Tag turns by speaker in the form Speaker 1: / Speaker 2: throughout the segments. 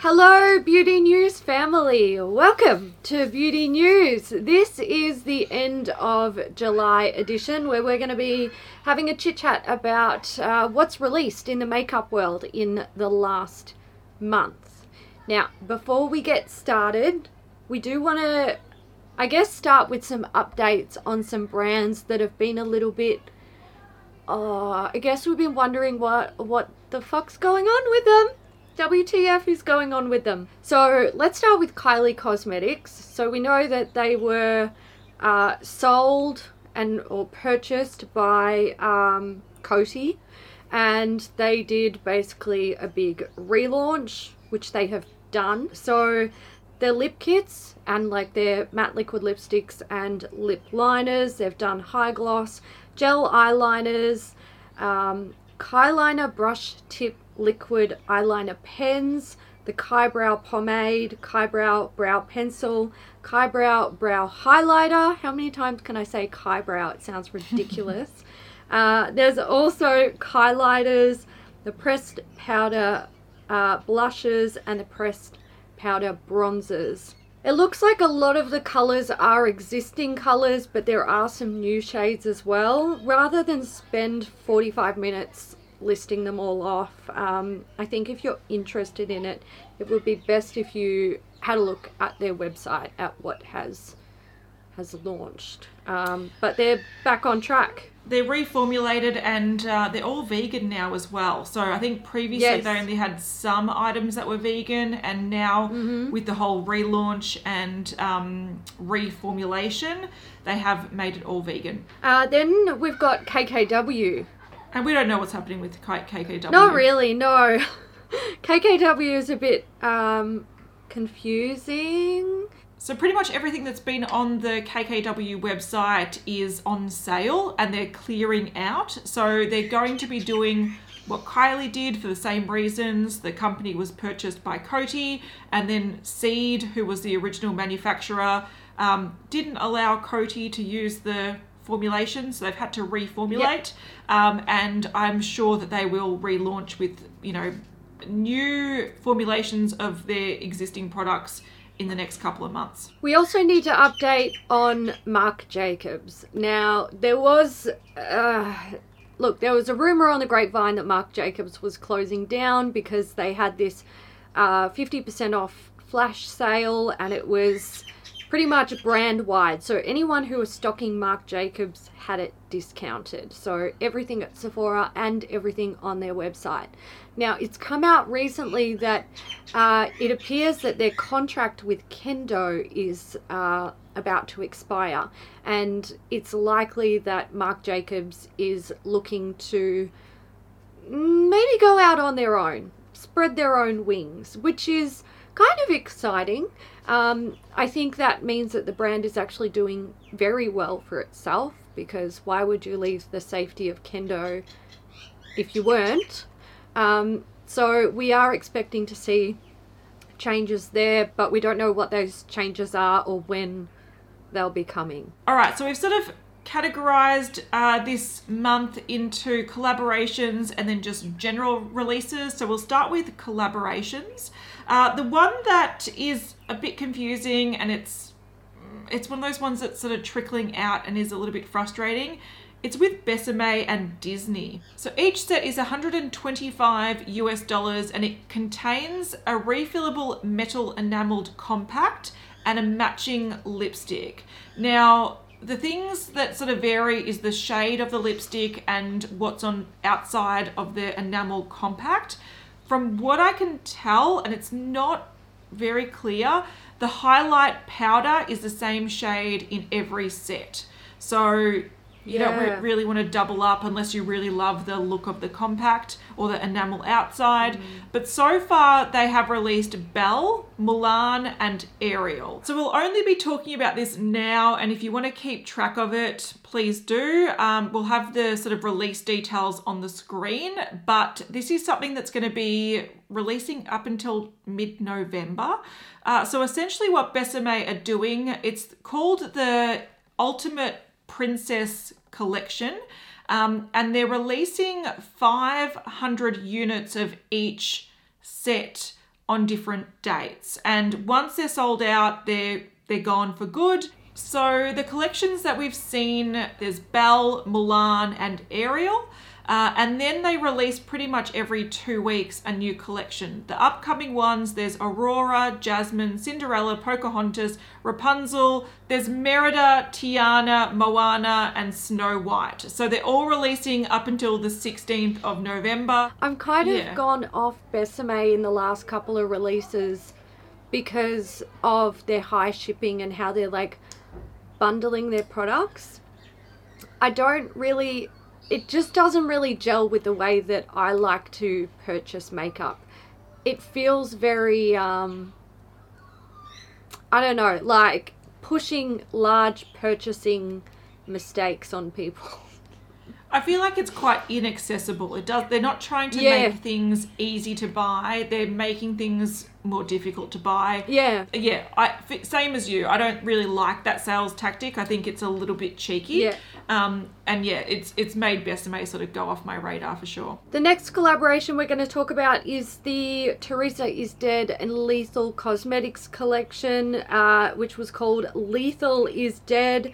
Speaker 1: Hello, Beauty News family. Welcome to Beauty News. This is the end of July edition where we're going to be having a chit chat about uh, what's released in the makeup world in the last month. Now, before we get started, we do want to, I guess, start with some updates on some brands that have been a little bit. Uh, I guess we've been wondering what what the fuck's going on with them. WTF is going on with them? So let's start with Kylie Cosmetics. So we know that they were uh, sold and or purchased by um, Coty, and they did basically a big relaunch, which they have done. So their lip kits and like their matte liquid lipsticks and lip liners. They've done high gloss, gel eyeliners, um, Kyliner brush tip liquid eyeliner pens, the Kybrow pomade, Kybrow brow pencil, Kybrow brow highlighter. How many times can I say Kybrow? It sounds ridiculous. uh, there's also highlighters, the pressed powder uh, blushes, and the pressed powder bronzers. It looks like a lot of the colours are existing colours, but there are some new shades as well. Rather than spend 45 minutes listing them all off. Um, I think if you're interested in it, it would be best if you had a look at their website at what has has launched. Um, but they're back on track.
Speaker 2: They're reformulated and uh, they're all vegan now as well. So I think previously
Speaker 1: Yes.
Speaker 2: they only had some items that were vegan, and now
Speaker 1: Mm-hmm.
Speaker 2: with the whole relaunch and um, reformulation, they have made it all vegan.
Speaker 1: Uh, then we've got KKW.
Speaker 2: And we don't know what's happening with KKW.
Speaker 1: Not really, no. KKW is a bit um, confusing.
Speaker 2: So pretty much everything that's been on the KKW website is on sale and they're clearing out. So they're going to be doing what Kylie did for the same reasons. The company was purchased by Coty and then Seed, who was the original manufacturer, um, didn't allow Coty to use the formulation, so they've had to reformulate. Um, and I'm sure that they will relaunch with, you know, new formulations of their existing products in the next couple of months.
Speaker 1: We also need to update on Marc Jacobs. Now, there was, uh, look, there was a rumor on the grapevine that Marc Jacobs was closing down because they had this uh, 50% off flash sale and it was pretty much brand wide. So anyone who was stocking Marc Jacobs had it discounted. So everything at Sephora and everything on their website. Now it's come out recently that uh, it appears that their contract with Kendo is uh, about to expire, and it's likely that Marc Jacobs is looking to maybe go out on their own, spread their own wings, which is kind of exciting. Um, I think that means that the brand is actually doing very well for itself because why would you leave the safety of Kendo if you weren't? Um, so we are expecting to see changes there, but we don't know what those changes are or when they'll be coming.
Speaker 2: All right, so we've sort of categorized uh, this month into collaborations and then just general releases. So we'll start with collaborations. Uh, the one that is a bit confusing and it's it's one of those ones that's sort of trickling out and is a little bit frustrating. It's with Besame and Disney. So each set is 125 US dollars and it contains a refillable metal enameled compact and a matching lipstick. Now, the things that sort of vary is the shade of the lipstick and what's on outside of the enamel compact. From what I can tell, and it's not very clear, the highlight powder is the same shade in every set. So you don't re- really want to double up unless you really love the look of the compact or the enamel outside. But so far, they have released Belle, Mulan, and Ariel. So we'll only be talking about this now, and if you want to keep track of it, please do. Um, we'll have the sort of release details on the screen, but this is something that's going to be releasing up until mid November. Uh, so essentially, what Besame are doing, it's called the Ultimate Princess Collection. Um, and they're releasing 500 units of each set on different dates. And once they're sold out, they're they're gone for good. So the collections that we've seen, there's Belle, Mulan, and Ariel. Uh, and then they release pretty much every two weeks a new collection. The upcoming ones there's Aurora, Jasmine, Cinderella, Pocahontas, Rapunzel, there's Merida, Tiana, Moana, and Snow White. So they're all releasing up until the 16th of November.
Speaker 1: I'm kind of
Speaker 2: Yeah.
Speaker 1: gone off Besame in the last couple of releases because of their high shipping and how they're like bundling their products. I don't really, it just doesn't really gel with the way that I like to purchase makeup. It feels very, um, I don't know, like pushing large purchasing mistakes on people.
Speaker 2: I feel like it's quite inaccessible. It does. They're not trying to
Speaker 1: Yeah.
Speaker 2: make things easy to buy. They're making things more difficult to buy.
Speaker 1: yeah.
Speaker 2: Yeah, I same as you. I don't really like that sales tactic. I think it's a little bit cheeky.
Speaker 1: Yeah.
Speaker 2: Um, and yeah, it's it's made Besame sort of go off my radar for sure.
Speaker 1: The next collaboration we're going to talk about is the Theresa is Dead and Lethal Cosmetics collection, uh, which was called Lethal is Dead.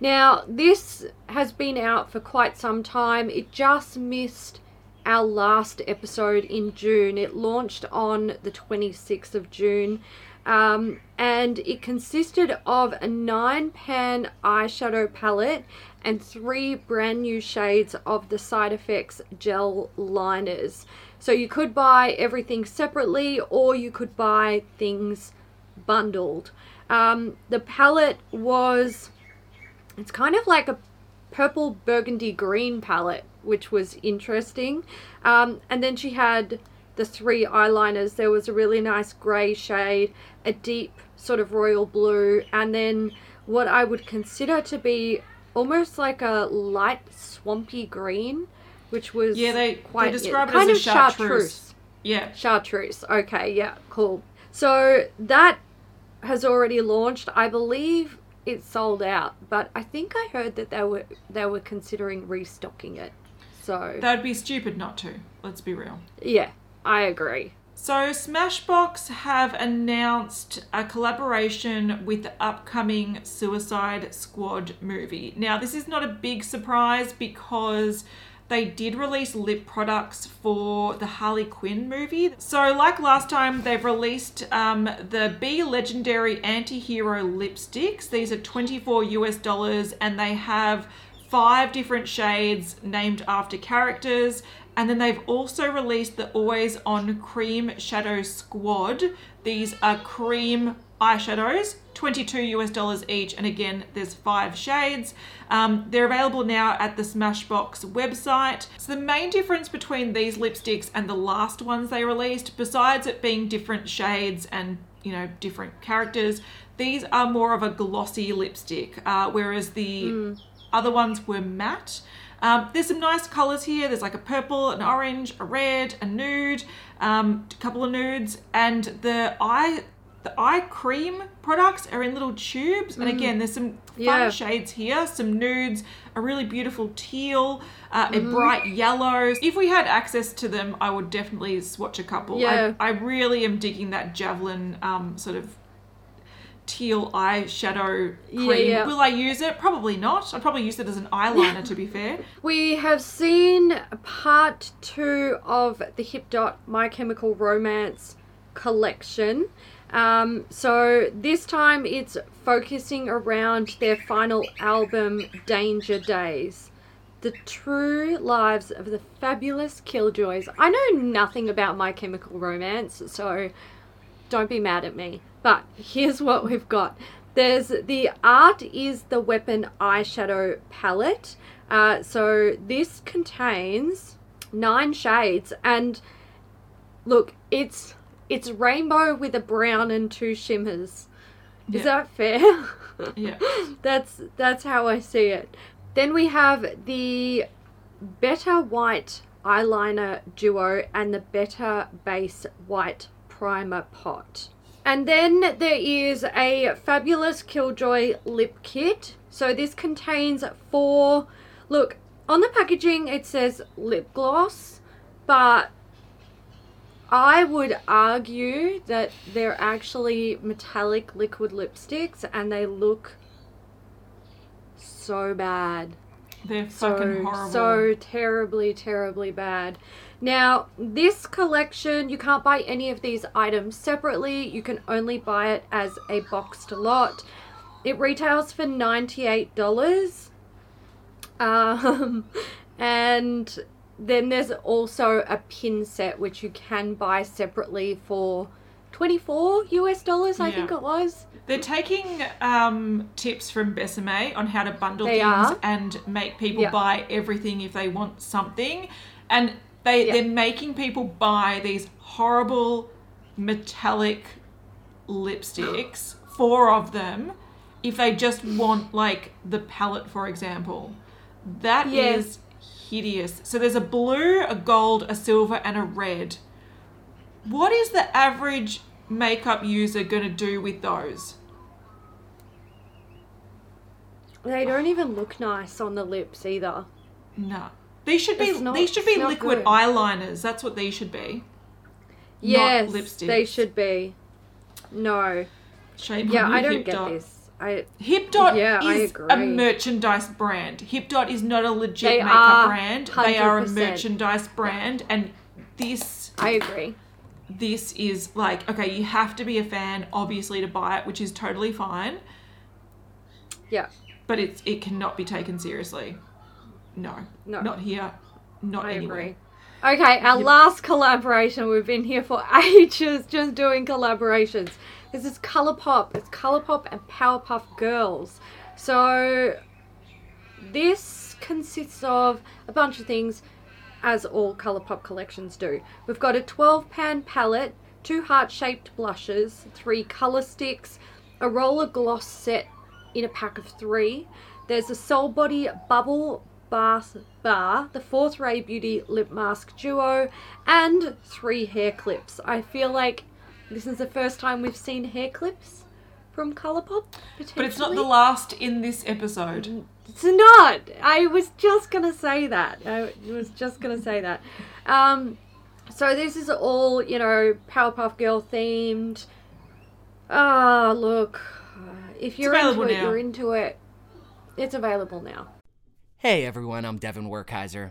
Speaker 1: Now, this has been out for quite some time. It just missed our last episode in June. It launched on the 26th of June. Um, and it consisted of a nine pan eyeshadow palette and three brand new shades of the side effects gel liners. So you could buy everything separately or you could buy things bundled. Um, the palette was, it's kind of like a purple burgundy green palette, which was interesting. Um, and then she had the three eyeliners. There was a really nice grey shade, a deep sort of royal blue, and then what I would consider to be almost like a light swampy green, which was
Speaker 2: Yeah, they- they
Speaker 1: quite
Speaker 2: describe it
Speaker 1: kind
Speaker 2: as
Speaker 1: of
Speaker 2: a chartreuse.
Speaker 1: chartreuse.
Speaker 2: Yeah.
Speaker 1: Chartreuse. Okay, yeah, cool. So that has already launched. I believe it sold out, but I think I heard that they were they were considering restocking it. So
Speaker 2: That'd be stupid not to. Let's be real.
Speaker 1: yeah, I agree.
Speaker 2: So, Smashbox have announced a collaboration with the upcoming Suicide Squad movie. Now, this is not a big surprise because they did release lip products for the Harley Quinn movie. So, like last time, they've released um, the Be Legendary Anti Hero lipsticks. These are 24 US dollars and they have five different shades named after characters. And then they've also released the Always On Cream Shadow Squad. These are cream eyeshadows, 22 US dollars each. And again, there's five shades. Um, they're available now at the Smashbox website. So the main difference between these lipsticks and the last ones they released, besides it being different shades and you know different characters, these are more of a glossy lipstick, uh, whereas the other ones were matte. Um, there's some nice colors here. There's like a purple, an orange, a red, a nude, um, a couple of nudes, and the eye the eye cream products are in little tubes. And again, there's some fun
Speaker 1: Yeah.
Speaker 2: shades here, some nudes, a really beautiful teal, uh, a bright yellow. If we had access to them, I would definitely swatch a couple.
Speaker 1: Yeah.
Speaker 2: I, I really am digging that javelin um, sort of teal eyeshadow cream.
Speaker 1: Yeah, yeah.
Speaker 2: Will I use it? Probably not. I'd probably use it as an eyeliner, to be fair.
Speaker 1: We have seen part two of the Hip Dot My Chemical Romance collection. Um, so this time it's focusing around their final album, Danger Days. The true lives of the fabulous Killjoys. I know nothing about My Chemical Romance, so don't be mad at me. But here's what we've got. There's the art is the weapon eyeshadow palette. Uh, so this contains nine shades, and look, it's it's rainbow with a brown and two shimmers.
Speaker 2: Yeah.
Speaker 1: Is that fair?
Speaker 2: Yeah.
Speaker 1: that's that's how I see it. Then we have the Better White eyeliner duo and the Better Base White primer pot. And then there is a fabulous Killjoy lip kit. So this contains four. Look, on the packaging it says lip gloss, but I would argue that they're actually metallic liquid lipsticks and they look so bad.
Speaker 2: They're
Speaker 1: So,
Speaker 2: fucking horrible.
Speaker 1: so terribly, terribly bad. Now, this collection, you can't buy any of these items separately. You can only buy it as a boxed lot. It retails for $98. Um, and then there's also a pin set which you can buy separately for 24 US dollars, I
Speaker 2: Yeah.
Speaker 1: think it was.
Speaker 2: They're taking um, tips from Besame on how to bundle
Speaker 1: They
Speaker 2: things
Speaker 1: are.
Speaker 2: and make people
Speaker 1: Yeah.
Speaker 2: buy everything if they want something. And they,
Speaker 1: Yeah.
Speaker 2: they're making people buy these horrible metallic lipsticks, four of them, if they just want, like, the palette, for example. That is hideous. So there's a blue, a gold, a silver, and a red. What is the average makeup user going to do with those?
Speaker 1: They don't even look nice on the lips either.
Speaker 2: No. These should be
Speaker 1: not-
Speaker 2: these should be liquid
Speaker 1: good.
Speaker 2: eyeliners. That's what these should be.
Speaker 1: Yes,
Speaker 2: lipsticks.
Speaker 1: they should be. No.
Speaker 2: Shape
Speaker 1: Yeah,
Speaker 2: on
Speaker 1: I don't get
Speaker 2: Dot.
Speaker 1: this. I
Speaker 2: Hip Dot
Speaker 1: Yeah,
Speaker 2: is a merchandise brand. Hip Dot is not a legit
Speaker 1: They
Speaker 2: makeup brand. They are a
Speaker 1: 100%.
Speaker 2: merchandise brand and this
Speaker 1: I agree.
Speaker 2: this is like okay, you have to be a fan obviously to buy it, which is totally fine,
Speaker 1: Yeah.
Speaker 2: but it's it cannot be taken seriously. No.
Speaker 1: No.
Speaker 2: Not here. Not
Speaker 1: I
Speaker 2: anywhere.
Speaker 1: agree. Okay, our last collaboration. We've been here for ages just doing collaborations. This is Colourpop. It's Colourpop and Powerpuff Girls. So this consists of a bunch of things, as all Colourpop collections do. We've got a 12 pan palette, two heart shaped blushes, three colour sticks, a roller gloss set in a pack of three. There's a Sol Body Bubble Bath Bar, the Fourth Ray Beauty Lip Mask Duo, and three hair clips. I feel like this is the first time we've seen hair clips from Colourpop.
Speaker 2: But it's not the last in this episode.
Speaker 1: It's not. I was just gonna say that. I was just gonna say that. Um, so this is all you know, Powerpuff Girl themed. Ah, look. If you're into it,
Speaker 2: now.
Speaker 1: you're into it. It's available now.
Speaker 3: Hey everyone, I'm Devin Werkheiser.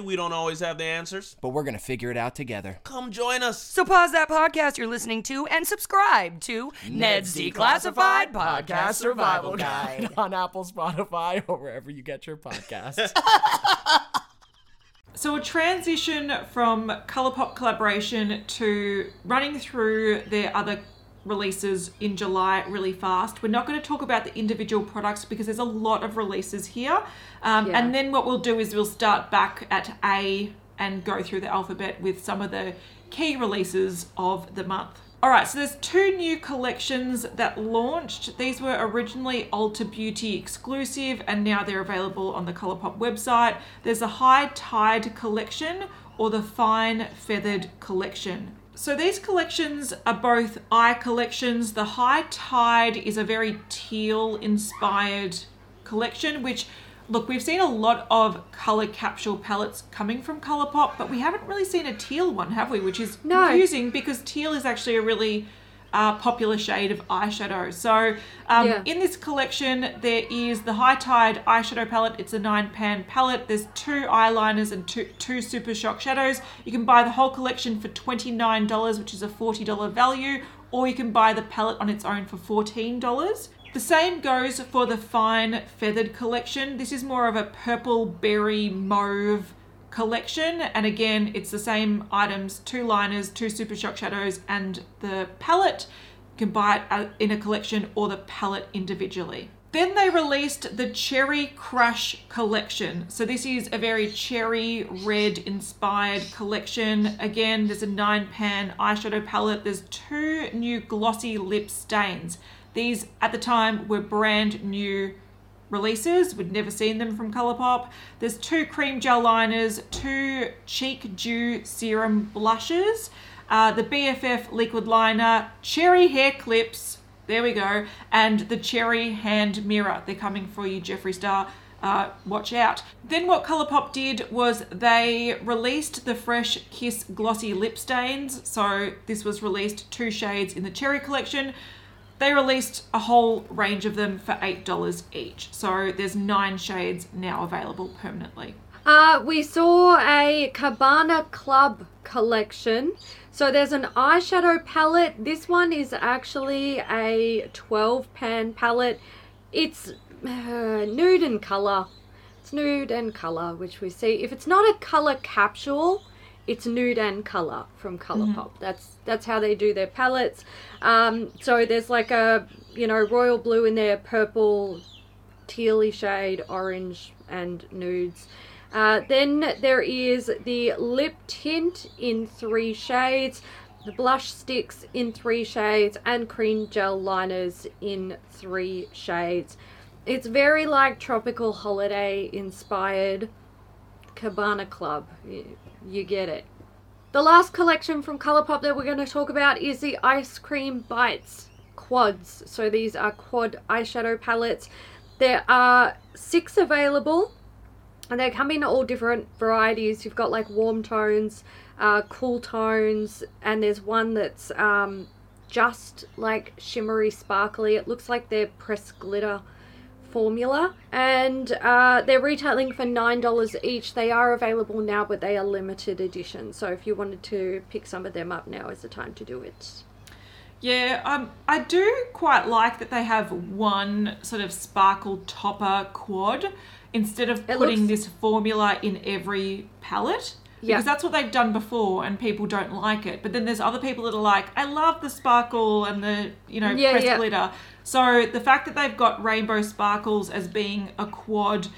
Speaker 4: we don't always have the answers.
Speaker 3: But we're gonna figure it out together.
Speaker 4: Come join us.
Speaker 5: So pause that podcast you're listening to and subscribe to Ned's Declassified Podcast Survival Guide.
Speaker 3: on Apple, Spotify, or wherever you get your podcasts.
Speaker 2: So a transition from Colourpop collaboration to running through their other releases in July really fast. We're not going to talk about the individual products because there's a lot of releases here. Um,
Speaker 1: Yeah.
Speaker 2: And then what we'll do is we'll start back at A and go through the alphabet with some of the key releases of the month. All right, so there's two new collections that launched. These were originally Ulta Beauty exclusive and now they're available on the Colourpop website. There's a High Tide collection or the Fine Feathered collection. So these collections are both eye collections. The High Tide is a very teal inspired collection, which look, we've seen a lot of color capsule palettes coming from Colourpop, but we haven't really seen a teal one, have we? Which is
Speaker 1: No.
Speaker 2: confusing because teal is actually a really uh, popular shade of eyeshadow. So um,
Speaker 1: Yeah.
Speaker 2: in this collection, there is the High Tide eyeshadow palette. It's a nine pan palette. There's two eyeliners and two, two Super Shock shadows. You can buy the whole collection for $29, which is a $40 value, or you can buy the palette on its own for $14. The same goes for the Fine Feathered collection. This is more of a purple berry mauve collection and again it's the same items two liners two super shock shadows and the palette you can buy it uh, in a collection or the palette individually Then they released the Cherry Crush collection. So this is a very cherry red inspired collection. Again, there's a nine pan eyeshadow palette. There's two new glossy lip stains. These at the time were brand new releases. We'd never seen them from Colourpop. There's two cream gel liners, two cheek dew serum blushes, uh, the BFF liquid liner, cherry hair clips. There we go, and the cherry hand mirror. They're coming for you, Jeffree Star. Uh, watch out. Then what Colourpop did was they released the Fresh Kiss glossy lip stains. So this was released two shades in the cherry collection. They released a whole range of them for $8 each. So there's nine shades now available permanently.
Speaker 1: Uh, we saw a Cabana Club collection. So there's an eyeshadow palette. This one is actually a 12 pan palette. It's uh, nude in color. It's nude and color, which we see. If it's not a color capsule, it's nude and color from Colourpop. That's that's how they do their palettes. Um, so there's like a you know royal blue in there, purple, tealy shade, orange, and nudes. Uh, then there is the lip tint in three shades, the blush sticks in three shades, and cream gel liners in three shades. It's very like tropical holiday inspired Cabana Club. You, get it. The last collection from Colourpop that we're going to talk about is the Ice Cream Bites quads. So these are quad eyeshadow palettes. There are six available and they come in all different varieties. You've got like warm tones, uh, cool tones, and there's one that's um, just like shimmery, sparkly. It looks like they're pressed glitter formula, and uh, they're retailing for nine dollars each. They are available now, but they are limited edition. So if you wanted to pick some of them up, now is the time to do it.
Speaker 2: Yeah, um, I do quite like that they have one sort of sparkle topper quad instead of
Speaker 1: It
Speaker 2: putting
Speaker 1: looks-
Speaker 2: this formula in every palette.
Speaker 1: Yeah.
Speaker 2: Because that's what they've done before and people don't like it. But then there's other people that are like, I love the sparkle and the, you know,
Speaker 1: Yeah,
Speaker 2: pressed
Speaker 1: yeah.
Speaker 2: glitter. So the fact that they've got rainbow sparkles as being a quad,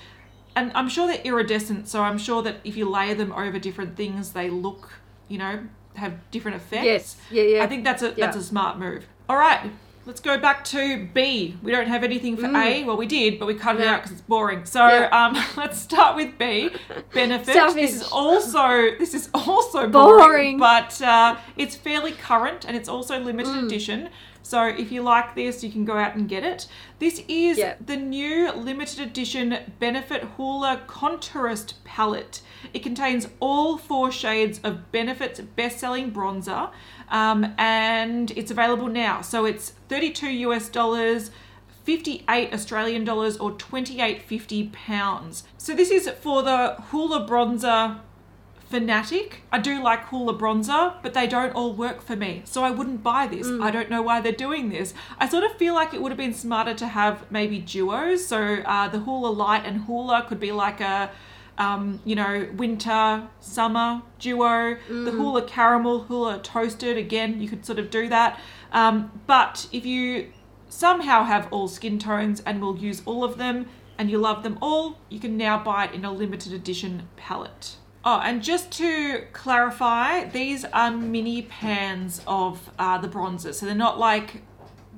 Speaker 2: and I'm sure they're iridescent, so I'm sure that if you layer them over different things, they look, you know, have different effects.
Speaker 1: Yes, yeah, yeah.
Speaker 2: I think that's a that's a smart move. All right, let's go back to B. We don't have anything for A. Well, we did, but we cut it
Speaker 1: Mm. Yeah.
Speaker 2: out because it's boring. So
Speaker 1: Yeah.
Speaker 2: um, let's start with B. Benefit.
Speaker 1: Savage.
Speaker 2: This is also this is also boring,
Speaker 1: Boring.
Speaker 2: but uh, it's fairly current and it's also limited
Speaker 1: Mm.
Speaker 2: edition. So if you like this, you can go out and get it. This is
Speaker 1: Yeah.
Speaker 2: the new limited edition Benefit Hoola Contourist palette. It contains all four shades of Benefit's best-selling bronzer, um, and it's available now. So it's 32 US dollars. 58 Australian dollars or 28.50 pounds. So this is for the Hoola bronzer fanatic. I do like Hoola bronzer, but they don't all work for me. So I wouldn't buy this. I don't know why they're doing this. I sort of feel like it would have been smarter to have maybe duos. So uh, the Hoola light and Hoola could be like a um, you know, winter, summer duo, the Hoola caramel, Hoola toasted. Again, you could sort of do that. Um, but if you somehow have all skin tones and will use all of them and you love them all, you can now buy it in a limited edition palette. Oh, and just to clarify, these are mini pans of uh, the bronzers. So they're not like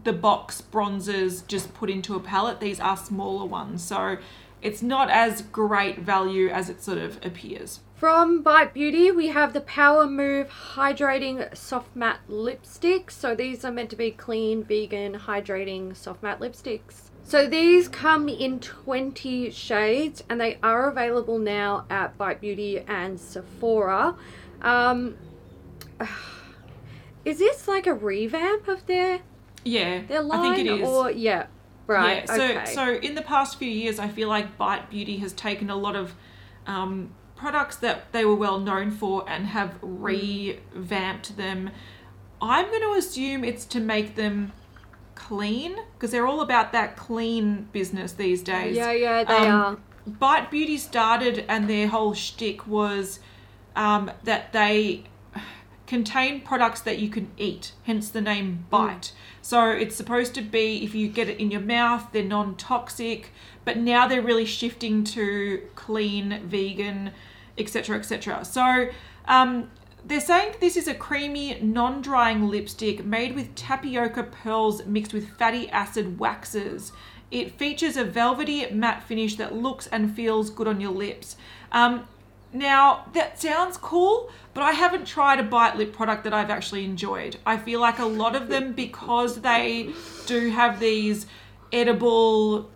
Speaker 2: the box bronzers just put into a palette. These are smaller ones. So it's not as great value as it sort of appears.
Speaker 1: From Bite Beauty, we have the Power Move Hydrating Soft Matte Lipsticks. So these are meant to be clean, vegan, hydrating soft matte lipsticks. So these come in 20 shades and they are available now at Bite Beauty and Sephora. Um, is this like a revamp of their
Speaker 2: Yeah,
Speaker 1: their line
Speaker 2: I think it is.
Speaker 1: or yeah, right?
Speaker 2: Yeah, so
Speaker 1: okay.
Speaker 2: so in the past few years, I feel like Bite Beauty has taken a lot of um, products that they were well known for and have revamped them. I'm going to assume it's to make them clean because they're all about that clean business these days.
Speaker 1: yeah, yeah, they
Speaker 2: Um,
Speaker 1: are.
Speaker 2: Bite Beauty started, and their whole shtick was um, that they contain products that you can eat, hence the name Bite. So it's supposed to be if you get it in your mouth, they're non toxic, but now they're really shifting to clean, vegan, etc. etc. So um, they're saying this is a creamy, non drying lipstick made with tapioca pearls mixed with fatty acid waxes. It features a velvety matte finish that looks and feels good on your lips. Um, now, that sounds cool, but I haven't tried a bite lip product that I've actually enjoyed. I feel like a lot of them, because they do have these edible,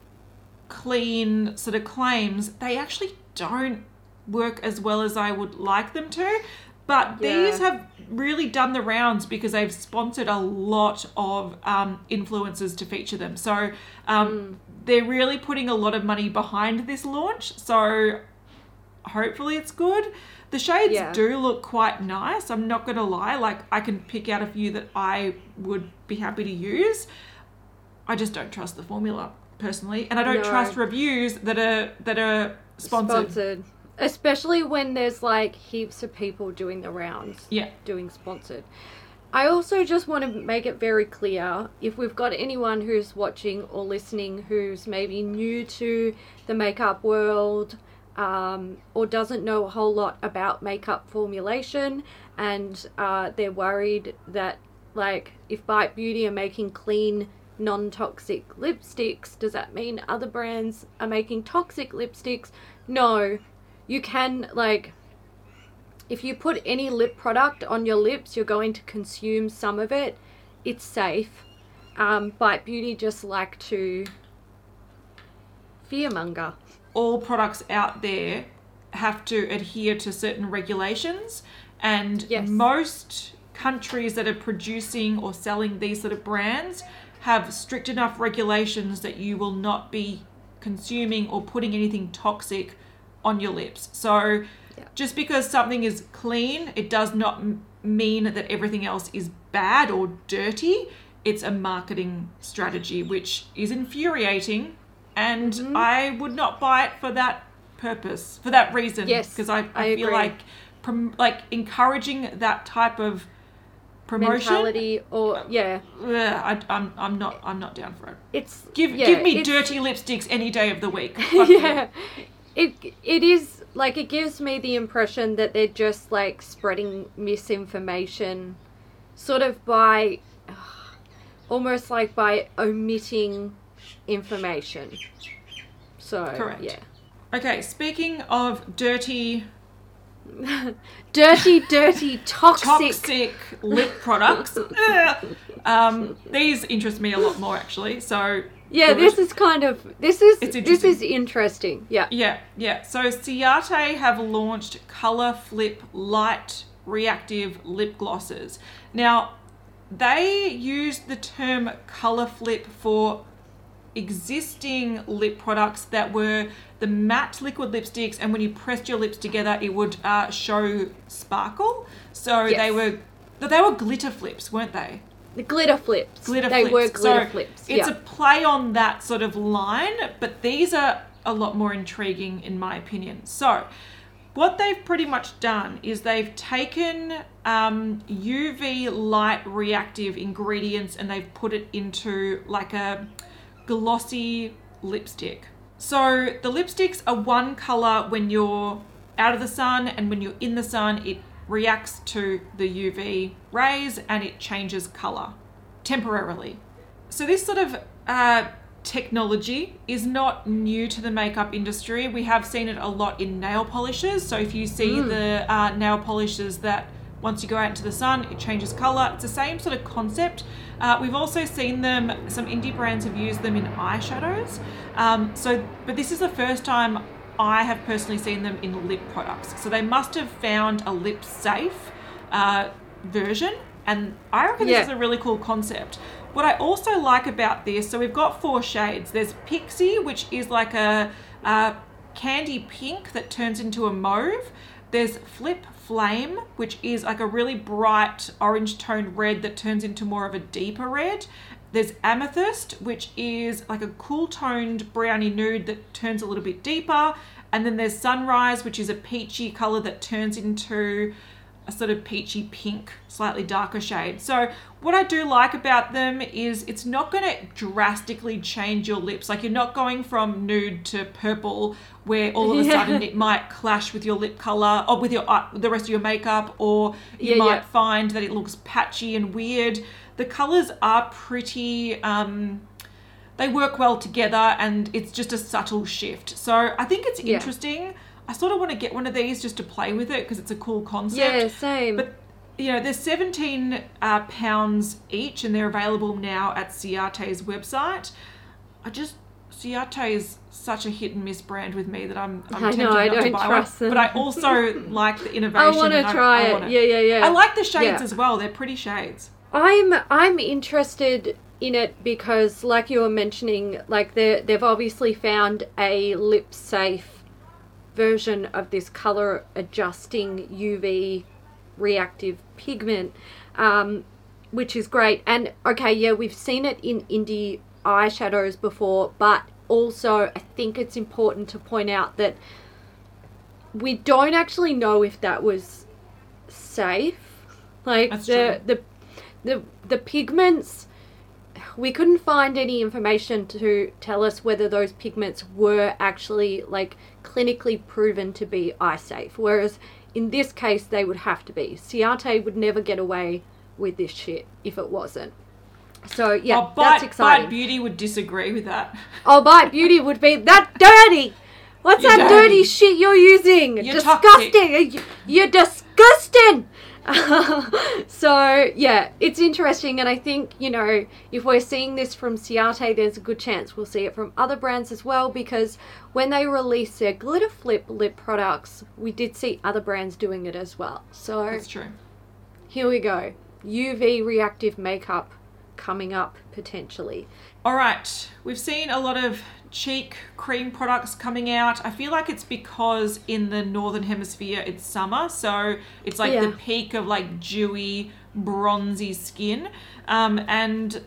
Speaker 2: clean sort of claims, they actually don't work as well as I would like them to. But these have really done the rounds because they've sponsored a lot of um, influencers to feature them. So um, they're really putting a lot of money behind this launch. So hopefully it's good. The shades
Speaker 1: Yeah.
Speaker 2: do look quite nice. I'm not going to lie. Like I can pick out a few that I would be happy to use. I just don't trust the formula personally, and I don't
Speaker 1: No.
Speaker 2: trust reviews that are that are sponsored.
Speaker 1: sponsored. Especially when there's like heaps of people doing the rounds.
Speaker 2: Yeah.
Speaker 1: Doing sponsored. I also just want to make it very clear if we've got anyone who's watching or listening who's maybe new to the makeup world um, or doesn't know a whole lot about makeup formulation and uh, they're worried that, like, if Bite Beauty are making clean, non toxic lipsticks, does that mean other brands are making toxic lipsticks? No. You can, like, if you put any lip product on your lips, you're going to consume some of it. It's safe. Um, Bite Beauty just like to fearmonger.
Speaker 2: All products out there have to adhere to certain regulations and
Speaker 1: Yes.
Speaker 2: most countries that are producing or selling these sort of brands have strict enough regulations that you will not be consuming or putting anything toxic on your lips. So
Speaker 1: Yeah.
Speaker 2: just because something is clean, it does not m- mean that everything else is bad or dirty. It's a marketing strategy, which is infuriating. And
Speaker 1: Mm-hmm.
Speaker 2: I would not buy it for that purpose, for that reason.
Speaker 1: Yes,
Speaker 2: because I, I,
Speaker 1: I
Speaker 2: feel like prom- like encouraging that type of promotion.
Speaker 1: Mentality or yeah,
Speaker 2: I, I'm, I'm not I'm not down for it.
Speaker 1: it's
Speaker 2: Give
Speaker 1: yeah,
Speaker 2: give me dirty lipsticks any day of the week.
Speaker 1: Yeah, it it is like it gives me the impression that they're just like spreading misinformation, sort of by, almost like by omitting information. So
Speaker 2: Correct.
Speaker 1: yeah,
Speaker 2: Okay, speaking of dirty
Speaker 1: dirty, dirty, toxic.
Speaker 2: toxic lip products. um, these interest me a lot more actually. So
Speaker 1: Yeah, this is kind of this is this is
Speaker 2: interesting.
Speaker 1: interesting. Yeah.
Speaker 2: Yeah, yeah. So Ciate have launched Color Flip Light Reactive Lip Glosses. Now, they use the term color flip for existing lip products that were the matte liquid lipsticks, and when you pressed your lips together, it would uh, show sparkle. So
Speaker 1: Yes.
Speaker 2: they were they were glitter flips, weren't they?
Speaker 1: The glitter flips.
Speaker 2: glitter
Speaker 1: they
Speaker 2: flips.
Speaker 1: were glitter
Speaker 2: so
Speaker 1: flips.
Speaker 2: It's
Speaker 1: yeah.
Speaker 2: a play on that sort of line, but these are a lot more intriguing in my opinion. So, what they've pretty much done is they've taken um, UV light reactive ingredients and they've put it into like a glossy lipstick. So the lipsticks are one color when you're out of the sun, and when you're in the sun, it reacts to the UV rays and it changes color temporarily. So this sort of uh, technology is not new to the makeup industry. We have seen it a lot in nail polishes. So if you see the uh, nail polishes that once you go out into the sun, it changes color. It's the same sort of concept. Uh, we've also seen them. Some indie brands have used them in eyeshadows. Um, so, but this is the first time I have personally seen them in lip products. So they must have found a lip safe uh, version, and I reckon
Speaker 1: Yeah.
Speaker 2: this is a really cool concept. What I also like about this, so we've got four shades. There's Pixie, which is like a, a candy pink that turns into a mauve. There's Flip Flame, which is like a really bright orange toned red that turns into more of a deeper red. There's Amethyst, which is like a cool toned brownie nude that turns a little bit deeper. And then there's Sunrise, which is a peachy color that turns into a sort of peachy pink, slightly darker shade. So what I do like about them is it's not going to drastically change your lips. Like you're not going from nude to purple where all of a
Speaker 1: Yeah.
Speaker 2: sudden it might clash with your lip color or with your uh, the rest of your makeup or you
Speaker 1: Yeah,
Speaker 2: might
Speaker 1: yeah.
Speaker 2: find that it looks patchy and weird. The colors are pretty um they work well together and it's just a subtle shift. So I think it's interesting. I sort of want to get one of these just to play with it because it's a cool concept.
Speaker 1: Yeah, same.
Speaker 2: But you know, they're 17 uh, pounds each and they're available now at Ciate's website. I just Ciate is such a hit and miss brand with me that I'm, I'm
Speaker 1: I
Speaker 2: tempted
Speaker 1: know, I
Speaker 2: not to
Speaker 1: don't
Speaker 2: buy
Speaker 1: trust
Speaker 2: one.
Speaker 1: them.
Speaker 2: But I also like the innovation.
Speaker 1: I want to try
Speaker 2: I
Speaker 1: it. Yeah, yeah, yeah.
Speaker 2: I like the shades
Speaker 1: Yeah.
Speaker 2: as well. They're pretty shades.
Speaker 1: I'm I'm interested in it because, like you were mentioning, like they they've obviously found a lip safe version of this color adjusting UV reactive pigment, um, which is great. And okay, yeah, we've seen it in indie eyeshadows before, but also I think it's important to point out that we don't actually know if that was safe. Like
Speaker 2: That's
Speaker 1: the the the the pigments we couldn't find any information to tell us whether those pigments were actually like clinically proven to be eye safe whereas in this case they would have to be. Ciate would never get away with this shit if it wasn't. So yeah
Speaker 2: oh,
Speaker 1: that's exciting.
Speaker 2: Bite Beauty would disagree with that.
Speaker 1: oh bite beauty would be that dirty! What's
Speaker 2: You're
Speaker 1: that
Speaker 2: dirty.
Speaker 1: dirty shit you're using?
Speaker 2: You're
Speaker 1: disgusting! you're disgusting! So yeah, it's interesting, and I think you know if we're seeing this from Ciate, there's a good chance we'll see it from other brands as well. Because when they released their glitter flip lip products, we did see other brands doing it as well. So
Speaker 2: That's true.
Speaker 1: here we go, UV reactive makeup coming up potentially.
Speaker 2: All right, we've seen a lot of cheek cream products coming out. I feel like it's because in the northern hemisphere it's summer, so it's like the peak of like dewy, bronzy skin. Um, and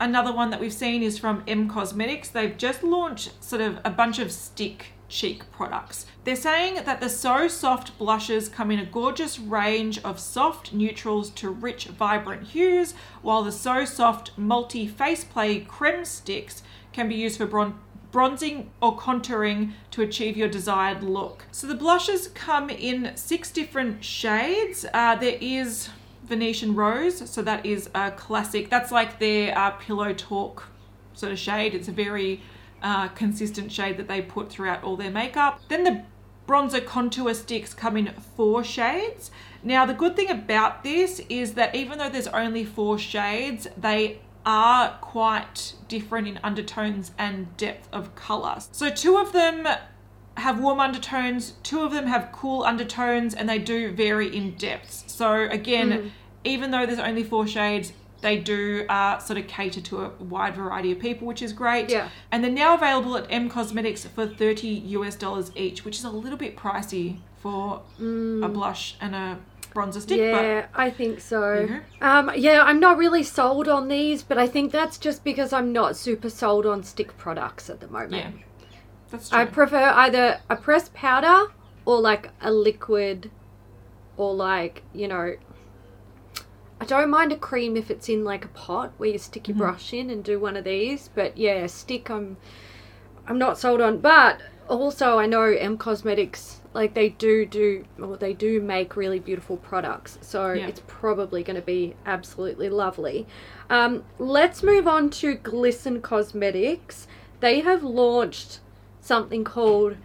Speaker 2: another one that we've seen is from M Cosmetics. They've just launched sort of a bunch of stick cheek products. They're saying that the So Soft blushes come in a gorgeous range of soft neutrals to rich, vibrant hues, while the So Soft multi face play creme sticks can be used for bron- bronzing or contouring to achieve your desired look. So the blushes come in six different shades. Uh, there is Venetian Rose, so that is a classic. That's like their uh, Pillow Talk sort of shade. It's a very uh, consistent shade that they put throughout all their makeup. Then the bronzer contour sticks come in four shades. Now, the good thing about this is that even though there's only four shades, they are quite different in undertones and depth of color. So, two of them have warm undertones, two of them have cool undertones, and they do vary in depths. So, again, even though there's only four shades, they do uh, sort of cater to a wide variety of people, which is great.
Speaker 1: Yeah.
Speaker 2: And they're now available at M Cosmetics for 30 US dollars each, which is a little bit pricey for a blush and a bronzer stick.
Speaker 1: Yeah, I think so.
Speaker 2: Mhm.
Speaker 1: Um, yeah, I'm not really sold on these, but I think that's just because I'm not super sold on stick products at the moment.
Speaker 2: Yeah, that's true.
Speaker 1: I prefer either a pressed powder or like a liquid or like, you know, I don't mind a cream if it's in like a pot where you stick
Speaker 2: Mm-hmm.
Speaker 1: your brush in and do one of these, but yeah, stick I'm I'm not sold on. But also I know M Cosmetics like they do do or they do make really beautiful products. So
Speaker 2: Yeah.
Speaker 1: it's probably going to be absolutely lovely. Um, let's move on to Glisten Cosmetics. They have launched something called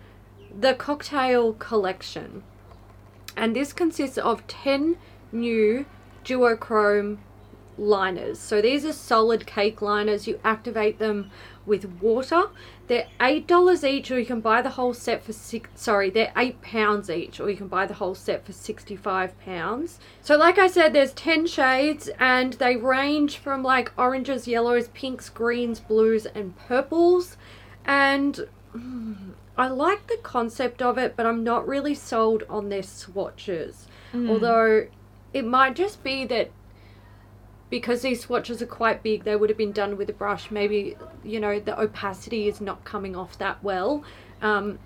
Speaker 1: the Cocktail Collection. And this consists of 10 new duochrome liners. So these are solid cake liners. You activate them with water. They're eight dollars each, or you can buy the whole set for six. Sorry, they're eight pounds each, or you can buy the whole set for sixty-five pounds. So, like I said, there's ten shades, and they range from like oranges, yellows, pinks, greens, blues, and purples. And mm, I like the concept of it, but I'm not really sold on their swatches. Although it might just be that because these swatches are quite big, they would have been done with a brush. Maybe, you know, the opacity is not coming off that well. Um,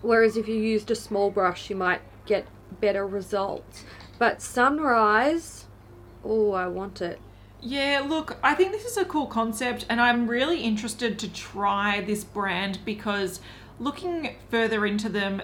Speaker 1: whereas if you used a small brush, you might get better results. But Sunrise, oh, I want it.
Speaker 2: Yeah, look, I think this is a cool concept, and I'm really interested to try this brand because looking further into them,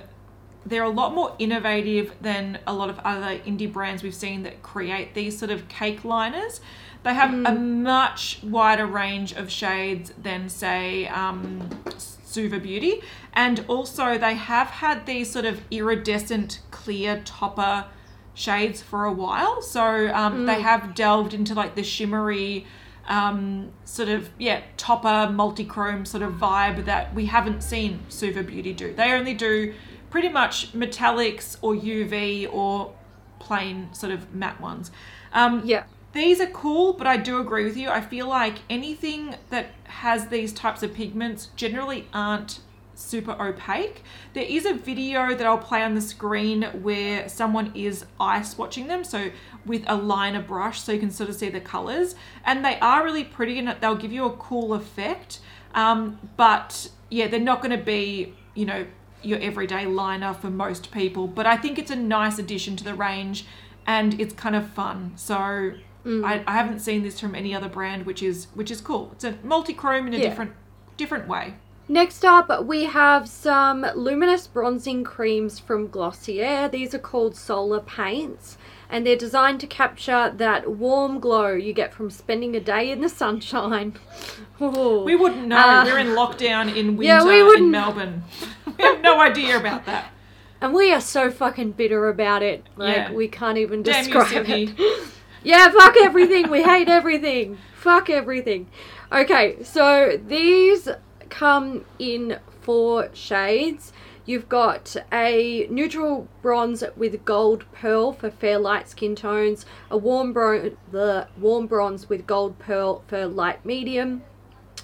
Speaker 2: they're a lot more innovative than a lot of other indie brands we've seen that create these sort of cake liners. They have a much wider range of shades than, say, um, Suva Beauty, and also they have had these sort of iridescent clear topper shades for a while. So um, they have delved into like the shimmery, um, sort of yeah topper multi-chrome sort of vibe that we haven't seen Suva Beauty do. They only do pretty much metallics or UV or plain sort of matte ones. Um,
Speaker 1: Yeah.
Speaker 2: these are cool, but I do agree with you. I feel like anything that has these types of pigments generally aren't super opaque. There is a video that I'll play on the screen where someone is eye swatching them, so with a liner brush, so you can sort of see the colors, and they are really pretty and they'll give you a cool effect. Um, but yeah, they're not going to be, you know, your everyday liner for most people. But I think it's a nice addition to the range, and it's kind of fun. So I, I haven't seen this from any other brand, which is which is cool. It's a multi-chrome in a
Speaker 1: Yeah.
Speaker 2: different different way.
Speaker 1: Next up, we have some luminous bronzing creams from Glossier. These are called solar paints, and they're designed to capture that warm glow you get from spending a day in the sunshine. Ooh.
Speaker 2: We wouldn't know.
Speaker 1: Uh,
Speaker 2: We're in lockdown in winter
Speaker 1: yeah, we
Speaker 2: in Melbourne. We have no idea about that.
Speaker 1: and we are so fucking bitter about it. Like,
Speaker 2: Yeah.
Speaker 1: we can't even
Speaker 2: Damn you,
Speaker 1: describe
Speaker 2: Sydney.
Speaker 1: it. Yeah, fuck everything. We hate everything. Fuck everything. Okay, so these come in four shades. You've got a neutral bronze with gold pearl for fair light skin tones, a warm bron- the warm bronze with gold pearl for light medium.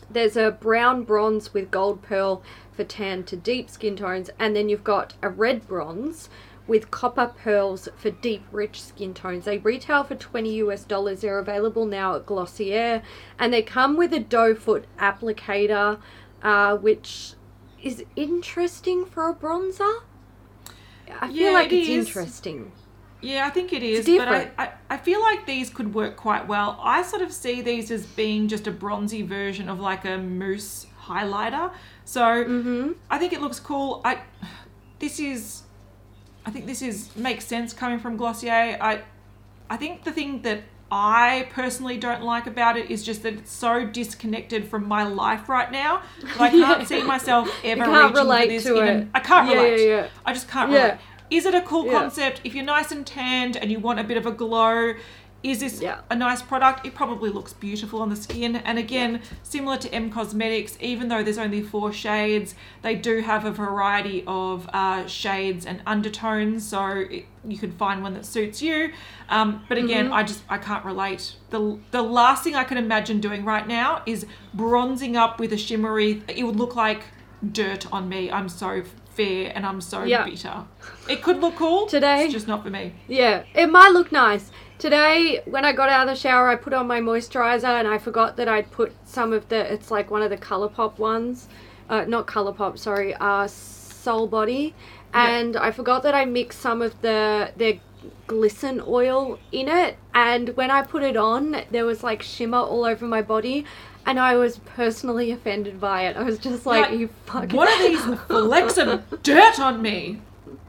Speaker 1: There's a brown bronze with gold pearl for tan to deep skin tones, and then you've got a red bronze with copper pearls for deep, rich skin tones. They retail for 20 US dollars. They're available now at Glossier, and they come with a doe foot applicator, uh, which is interesting for a bronzer. I feel
Speaker 2: Yeah,
Speaker 1: like
Speaker 2: it
Speaker 1: it's
Speaker 2: is.
Speaker 1: interesting.
Speaker 2: Yeah, I think it is, but I. I, I feel like these could work quite well. I sort of see these as being just a bronzy version of like a mousse highlighter. So
Speaker 1: Mm-hmm.
Speaker 2: I think it looks cool. I this is I think this is makes sense coming from Glossier. I I think the thing that I personally don't like about it is just that it's so disconnected from my life right now. that I can't
Speaker 1: Yeah.
Speaker 2: see myself ever
Speaker 1: can't
Speaker 2: reaching
Speaker 1: relate
Speaker 2: for this.
Speaker 1: to
Speaker 2: even,
Speaker 1: it.
Speaker 2: I can't
Speaker 1: Yeah,
Speaker 2: relate.
Speaker 1: yeah, yeah.
Speaker 2: I just can't relate. Is it a cool concept? If you're nice and tanned and you want a bit of a glow, is this
Speaker 1: Yeah.
Speaker 2: a nice product? It probably looks beautiful on the skin. And again, similar to M Cosmetics, even though there's only four shades, they do have a variety of uh, shades and undertones, so it, you can find one that suits you. Um, but again, I just I can't relate. the The last thing I can imagine doing right now is bronzing up with a shimmery. It would look like dirt on me. I'm so fair and I'm so
Speaker 1: Yeah.
Speaker 2: bitter. It could look cool
Speaker 1: Today-
Speaker 2: It's just not for me.
Speaker 1: Yeah, it might look nice. Today, when I got out of the shower, I put on my moisturizer and I forgot that I'd put some of the, it's like one of the Colourpop ones. Uh, not Colourpop, sorry, uh, Sol Body. And I forgot that I mixed some of the, their glisten oil in it. And when I put it on, there was like shimmer all over my body. And I was personally offended by it. I was just like,
Speaker 2: Like,
Speaker 1: you fucking.
Speaker 2: What are these flecks of dirt on me?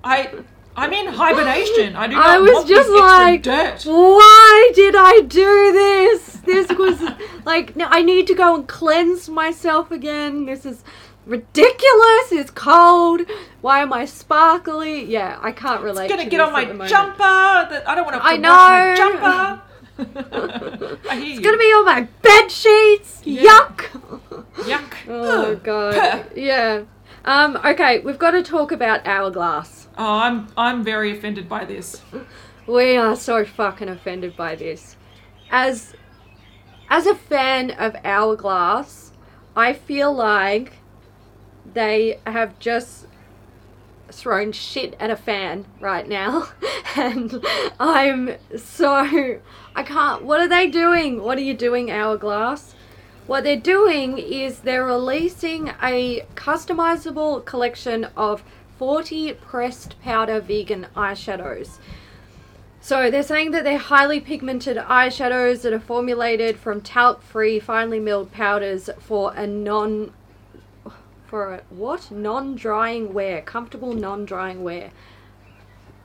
Speaker 2: I I'm in hibernation. I do not
Speaker 1: I was
Speaker 2: want
Speaker 1: just
Speaker 2: this
Speaker 1: like,
Speaker 2: dirt.
Speaker 1: why did I do this? This was like, no, I need to go and cleanse myself again. This is ridiculous. It's cold. Why am I sparkly? Yeah, I can't relate.
Speaker 2: It's gonna
Speaker 1: to
Speaker 2: get on my
Speaker 1: at the moment.
Speaker 2: jumper. That I don't want to
Speaker 1: I know.
Speaker 2: jumper. I hear you.
Speaker 1: It's gonna be on my bed sheets.
Speaker 2: Yeah.
Speaker 1: Yuck.
Speaker 2: Yuck.
Speaker 1: Oh god. Yeah. Um. Okay, we've got to talk about Hourglass.
Speaker 2: Oh, I'm I'm very offended by this.
Speaker 1: We are so fucking offended by this. As as a fan of Hourglass, I feel like they have just thrown shit at a fan right now. and I'm so I can't what are they doing? What are you doing, Hourglass? What they're doing is they're releasing a customizable collection of 40 pressed powder vegan eyeshadows. So they're saying that they're highly pigmented eyeshadows that are formulated from talc-free, finely milled powders for a non for a what non-drying wear, comfortable non-drying wear.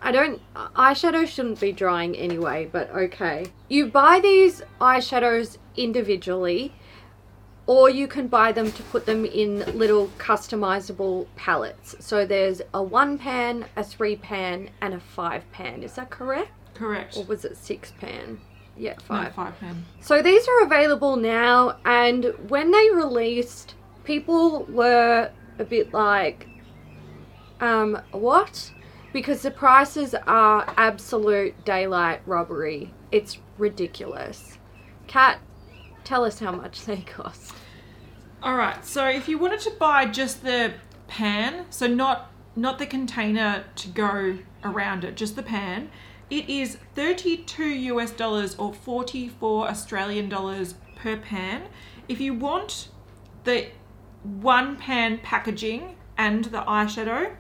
Speaker 1: I don't eyeshadow shouldn't be drying anyway, but okay. You buy these eyeshadows individually or you can buy them to put them in little customizable palettes. So there's a 1 pan, a 3 pan and a 5 pan. Is that correct?
Speaker 2: Correct.
Speaker 1: Or was it 6 pan? Yeah, five.
Speaker 2: No,
Speaker 1: 5.
Speaker 2: five pen.
Speaker 1: So these are available now, and when they released, people were a bit like, um, what? Because the prices are absolute daylight robbery. It's ridiculous. Kat, tell us how much they cost.
Speaker 2: All right. So if you wanted to buy just the pan, so not not the container to go around it, just the pan, it is 32 US dollars or 44 Australian dollars per pan. If you want the one pan packaging and the eyeshadow,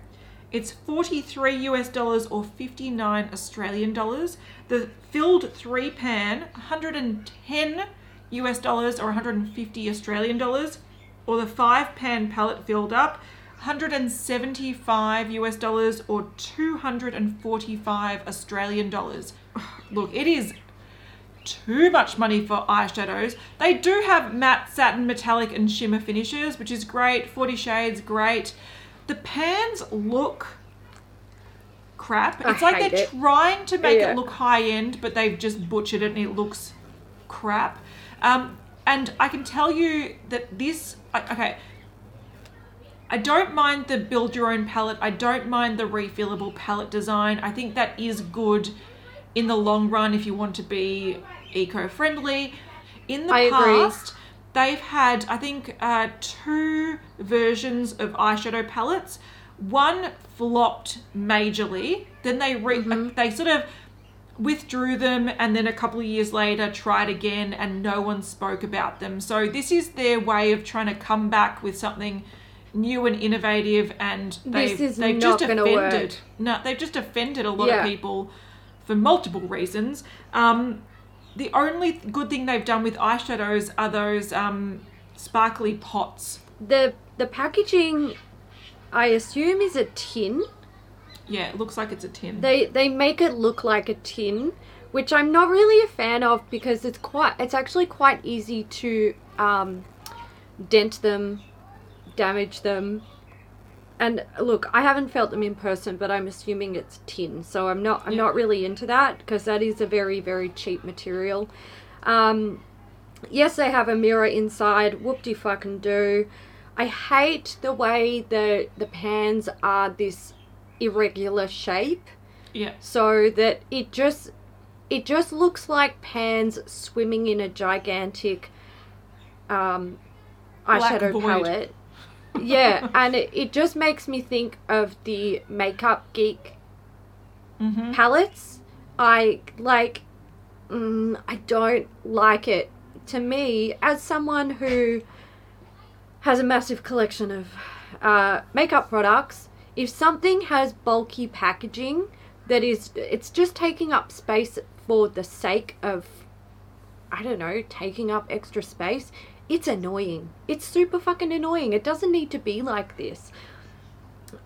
Speaker 2: it's 43 US dollars or 59 Australian dollars. The filled three pan, 110 US dollars or 150 Australian dollars. Or the five pan palette filled up, 175 US dollars or 245 Australian dollars. Look, it is too much money for eyeshadows. They do have matte, satin, metallic, and shimmer finishes, which is great. 40 shades, great. The pans look crap.
Speaker 1: I
Speaker 2: It's like
Speaker 1: hate
Speaker 2: they're
Speaker 1: it.
Speaker 2: trying to make
Speaker 1: Yeah.
Speaker 2: it look high end, but they've just butchered it and it looks crap. Um, and I can tell you that this, okay, I don't mind the build your own palette. I don't mind the refillable palette design. I think that is good in the long run if you want to be eco friendly. In the
Speaker 1: I agree.
Speaker 2: past, they've had, I think, uh, two versions of eyeshadow palettes. One flopped majorly. Then they re-
Speaker 1: Mm-hmm.
Speaker 2: they sort of withdrew them and then a couple of years later tried again and no one spoke about them. So this is their way of trying to come back with something new and innovative and they've,
Speaker 1: This is
Speaker 2: they've
Speaker 1: not
Speaker 2: just offended.
Speaker 1: work.
Speaker 2: No, they've just offended a lot
Speaker 1: Yeah.
Speaker 2: of people for multiple reasons. Um, the only good thing they've done with eyeshadows are those um, sparkly pots.
Speaker 1: The the packaging, I assume, is a tin.
Speaker 2: Yeah, it looks like it's a tin.
Speaker 1: They they make it look like a tin, which I'm not really a fan of because it's quite it's actually quite easy to um, dent them, damage them. And look, I haven't felt them in person, but I'm assuming it's tin, so I'm not I'm
Speaker 2: Yeah.
Speaker 1: not really into that because that is a very very cheap material. Um, yes, they have a mirror inside. Whoop de fucking do. I hate the way the the pans are this irregular shape
Speaker 2: yeah.
Speaker 1: so that it just it just looks like pans swimming in a gigantic um
Speaker 2: Black
Speaker 1: eyeshadow
Speaker 2: void.
Speaker 1: palette yeah and it, it just makes me think of the makeup geek
Speaker 2: Mm-hmm.
Speaker 1: palettes i like mm, i don't like it to me as someone who has a massive collection of uh, makeup products if something has bulky packaging that is it's just taking up space for the sake of i don't know taking up extra space it's annoying. It's super fucking annoying. It doesn't need to be like this.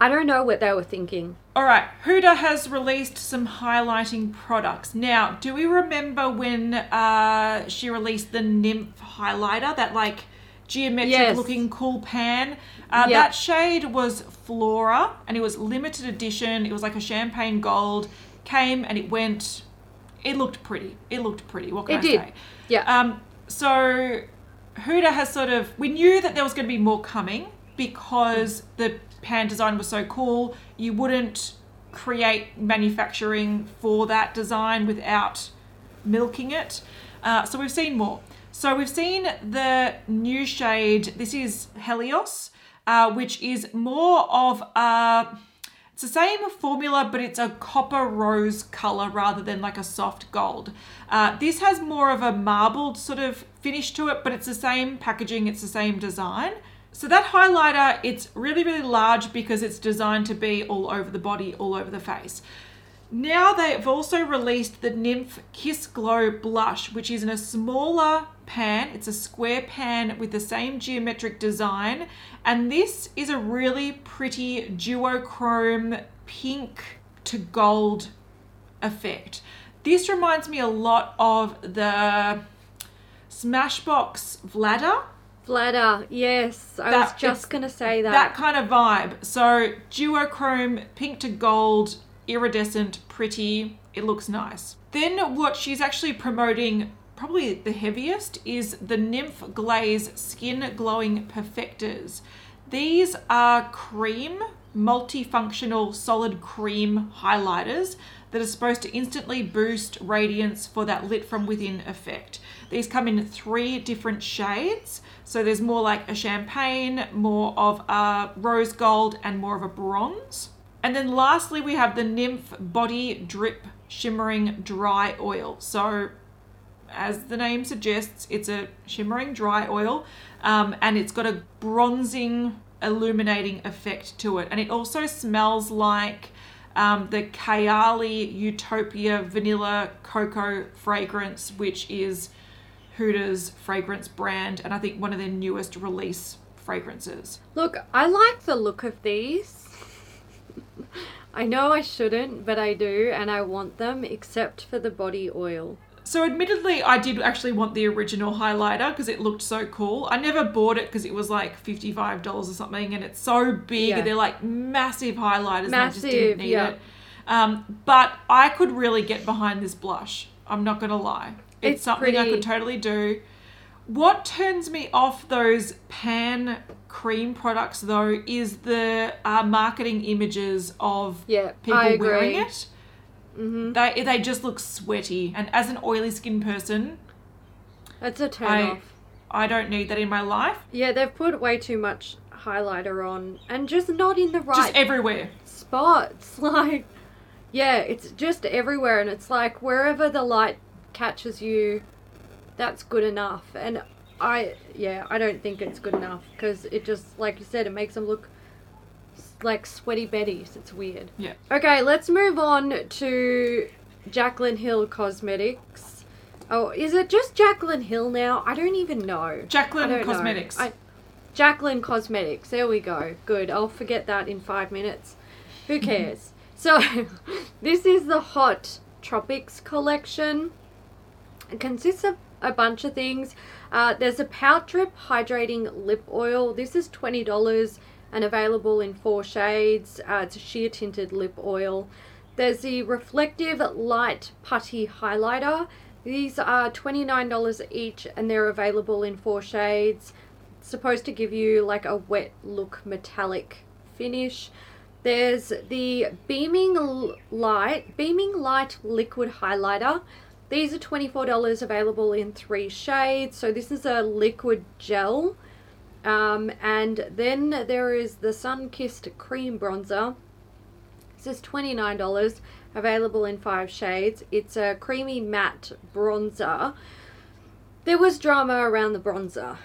Speaker 1: I don't know what they were thinking.
Speaker 2: All right, Huda has released some highlighting products. Now, do we remember when uh, she released the Nymph highlighter, that like geometric
Speaker 1: Yes.
Speaker 2: looking cool pan? Uh,
Speaker 1: Yep.
Speaker 2: That shade was Flora and it was limited edition. It was like a champagne gold. Came and it went. It looked pretty. It looked pretty. What can
Speaker 1: It
Speaker 2: I
Speaker 1: did.
Speaker 2: say?
Speaker 1: yeah
Speaker 2: Um, so Huda has sort of we knew that there was going to be more coming because the pan design was so cool. You wouldn't create manufacturing for that design without milking it. Uh, so we've seen more. So we've seen the new shade. This is Helios, uh, which is more of a it's the same formula, but it's a copper rose color rather than like a soft gold. Uh, this has more of a marbled sort of finish to it, but it's the same packaging, it's the same design. So that highlighter, it's really, really large because it's designed to be all over the body, all over the face. Now they've also released the Nymph Kiss Glow Blush, which is in a smaller pan. It's a square pan with the same geometric design. And this is a really pretty duochrome pink to gold effect. This reminds me a lot of the Smashbox Vlada.
Speaker 1: Vlada, yes. I
Speaker 2: That-
Speaker 1: was just going to say that.
Speaker 2: That kind of vibe. So duochrome, pink to gold, iridescent, pretty. It looks nice. Then what she's actually promoting, probably the heaviest, is the Nymph Glaze Skin Glowing Perfectors. These are cream, multifunctional solid cream highlighters that are supposed to instantly boost radiance for that lit from within effect. These come in three different shades. So there's more like a champagne, more of a rose gold, and more of a bronze. And then lastly, we have the Nymph Body Drip Shimmering Dry Oil. So as the name suggests, it's a shimmering dry oil um, and it's got a bronzing, illuminating effect to it. And it also smells like um, the Kayali Utopia Vanilla Cocoa fragrance, which is Huda's fragrance brand and I think one of their newest release fragrances.
Speaker 1: Look, I like the look of these. I know I shouldn't, but I do, and I want them, except for the body oil.
Speaker 2: So, admittedly, I did actually want the original highlighter because it looked so cool. I never bought it because it was like $55 or something and it's so big.
Speaker 1: Yeah.
Speaker 2: They're like massive highlighters and I just
Speaker 1: Massive,
Speaker 2: didn't need
Speaker 1: yeah.
Speaker 2: it. Um, but I could really get behind this blush. I'm not going to lie. It's,
Speaker 1: It's
Speaker 2: something I could totally do. What turns me off those pan cream products though is the uh, marketing images of
Speaker 1: Yeah,
Speaker 2: people wearing it. They they just look sweaty, and as an oily skin person,
Speaker 1: That's a turn
Speaker 2: I
Speaker 1: off.
Speaker 2: I don't need that in my life.
Speaker 1: Yeah, they've put way too much highlighter on, and just not in the right
Speaker 2: Just everywhere.
Speaker 1: spots. Like, yeah, it's just everywhere, and it's like wherever the light catches you, that's good enough. And I, yeah, I don't think it's good enough because it just, like you said, it makes them look s- like sweaty Bettys. It's weird.
Speaker 2: Yeah.
Speaker 1: Okay, let's move on to Jaclyn Hill Cosmetics. Oh, is it just Jaclyn Hill now? I don't even know. I don't know.
Speaker 2: Cosmetics.
Speaker 1: I, Jaclyn Cosmetics. There we go. Good. I'll forget that in five minutes. Who cares? so, this is the Hot Tropics collection. It consists of a bunch of things. Uh, there's a Pout Drip Hydrating Lip Oil. This is $20 and available in four shades. Uh, it's a sheer tinted lip oil. There's the Reflective Light Putty Highlighter. These are $29 each and they're available in four shades. It's supposed to give you like a wet look metallic finish. There's the Beaming Light, Beaming Light Liquid Highlighter. These are $24 available in three shades. So this is a liquid gel. Um, and then there is the Sun Kissed Cream Bronzer. This is $29, available in five shades. It's a creamy matte bronzer. There was drama around the bronzer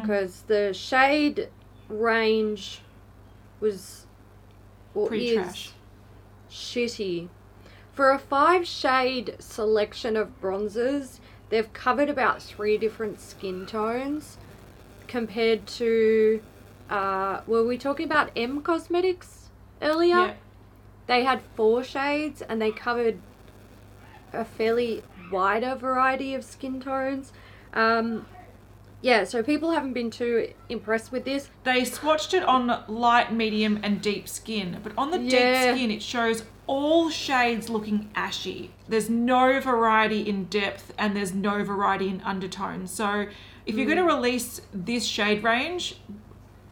Speaker 1: because the shade range was or
Speaker 2: Pretty
Speaker 1: is
Speaker 2: trash.
Speaker 1: shitty. For a five shade selection of bronzers, they've covered about three different skin tones compared to uh were we talking about M Cosmetics earlier?
Speaker 2: Yeah.
Speaker 1: They had four shades and they covered a fairly wider variety of skin tones. Um yeah, so people haven't been too impressed with this.
Speaker 2: They swatched it on light, medium, and deep skin, but on the
Speaker 1: Yeah.
Speaker 2: deep skin, it shows all shades looking ashy. There's no variety in depth and there's no variety in undertones. So, if you're going to release this shade range,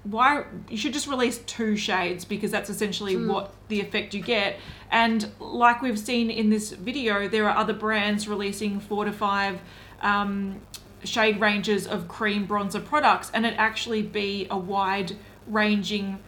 Speaker 2: why you should just release two shades because that's essentially what the effect you get. And like we've seen in this video, there are other brands releasing four to five um, shade ranges of cream bronzer products, and it actually be a wide ranging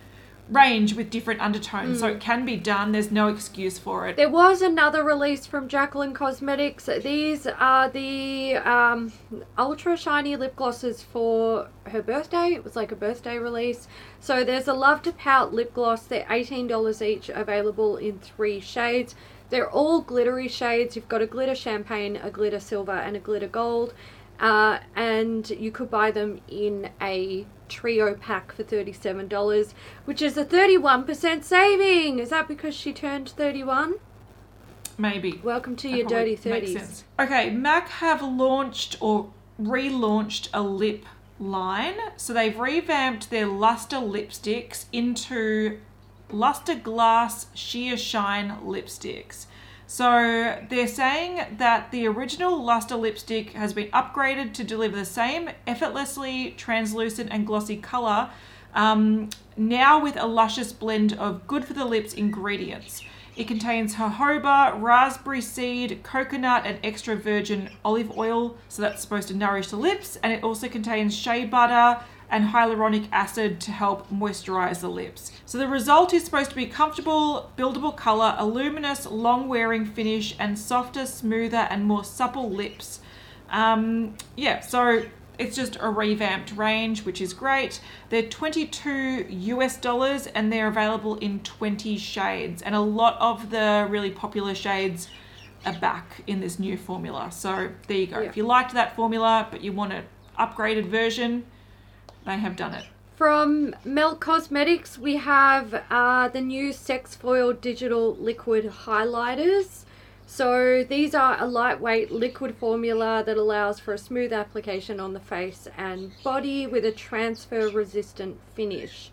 Speaker 2: range with different undertones. So it can be done. There's no excuse for it.
Speaker 1: There was another release from Jaclyn Cosmetics. These are the um, ultra shiny lip glosses for her birthday. It was like a birthday release. So there's a Love to Pout lip gloss. They're $18 each, available in three shades. They're all glittery shades. You've got a glitter champagne, a glitter silver, and a glitter gold. Uh, and you could buy them in a trio pack for $37, which is a 31% saving. Is that because she turned 31?
Speaker 2: Maybe.
Speaker 1: Welcome to
Speaker 2: That
Speaker 1: your dirty 30s.
Speaker 2: Okay, MAC have launched or relaunched a lip line. So they've revamped their luster lipsticks into luster glass sheer shine lipsticks. So they're saying that the original luster lipstick has been upgraded to deliver the same effortlessly translucent and glossy color, um, now with a luscious blend of good for the lips ingredients. It contains jojoba, raspberry seed, coconut, and extra virgin olive oil, so that's supposed to nourish the lips. And it also contains shea butter and hyaluronic acid to help moisturize the lips. So the result is supposed to be comfortable, buildable color, a luminous, long wearing finish, and softer, smoother, and more supple lips. Um, yeah, so it's just a revamped range, which is great. They're 22 US dollars and they're available in 20 shades. And a lot of the really popular shades are back in this new formula. So there you go.
Speaker 1: Yeah.
Speaker 2: If you liked that formula but you want an upgraded version, they have done it.
Speaker 1: From Melt Cosmetics, we have uh, the new Sex Foil Digital Liquid Highlighters. So these are a lightweight liquid formula that allows for a smooth application on the face and body with a transfer resistant finish.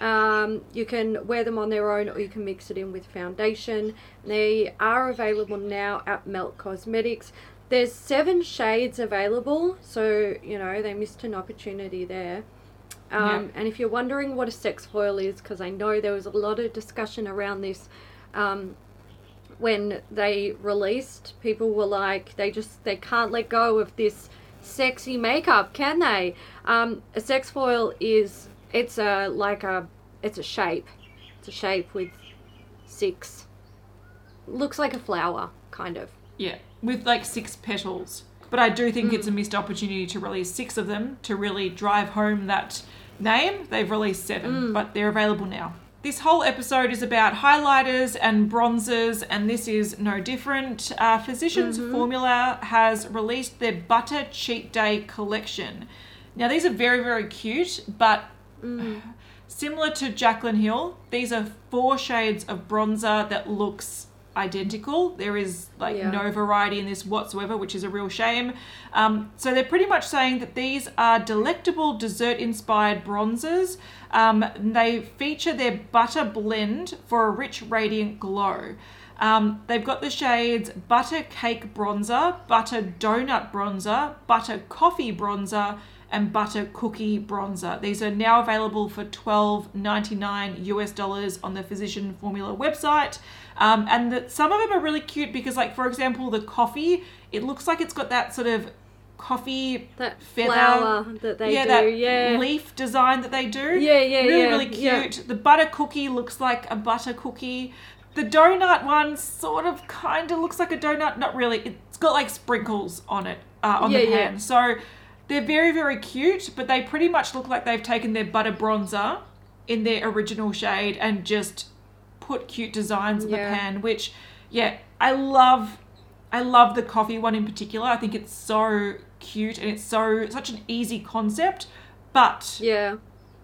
Speaker 1: Um, you can wear them on their own or you can mix it in with foundation. They are available now at Melt Cosmetics. There's seven shades available, so you know they missed an opportunity there. Um, And if you're wondering what a sex foil is, because I know there was a lot of discussion around this um, when they released, people were like, they just they can't let go of this sexy makeup, can they? Um, a sex foil is it's a like a it's a shape, it's a shape with six looks like a flower, kind of.
Speaker 2: Yeah, with like six petals. But I do think it's a mm. missed opportunity to release six of them to really drive home that name. They've released seven, mm. but they're available now. This whole episode is about highlighters and bronzers, and this is no different. Uh, Physicians mm-hmm. Formula has released their Butter Cheat Day collection. Now, these are very, very cute, but mm. Similar to Jaclyn Hill, these are four shades of bronzer that looks identical. There is like
Speaker 1: Yeah.
Speaker 2: no variety in this whatsoever, which is a real shame. Um, so they're pretty much saying that these are delectable dessert-inspired bronzers. Um, they feature their butter blend for a rich, radiant glow. Um, they've got the shades butter cake bronzer, butter donut bronzer, butter coffee bronzer, and butter cookie bronzer. These are now available for $12.99 US dollars on the Physician Formula website. Um, and the, some of them are really cute because, like, for example, the coffee, it looks like it's got that sort of coffee
Speaker 1: That
Speaker 2: feather.
Speaker 1: flower that they
Speaker 2: yeah,
Speaker 1: do,
Speaker 2: that
Speaker 1: yeah.
Speaker 2: leaf design that they do.
Speaker 1: Yeah, yeah,
Speaker 2: really,
Speaker 1: yeah,
Speaker 2: really
Speaker 1: yeah.
Speaker 2: cute. The butter cookie looks like a butter cookie. The donut one sort of kind of looks like a donut. Not really. It's got like sprinkles on it uh, on
Speaker 1: Yeah,
Speaker 2: the
Speaker 1: yeah.
Speaker 2: pan. So they're very, very cute, but they pretty much look like they've taken their butter bronzer in their original shade and just put cute designs in
Speaker 1: Yeah.
Speaker 2: the pan. Which, yeah, I love. I love the coffee one in particular. I think it's so cute and it's so such an easy concept, but
Speaker 1: Yeah.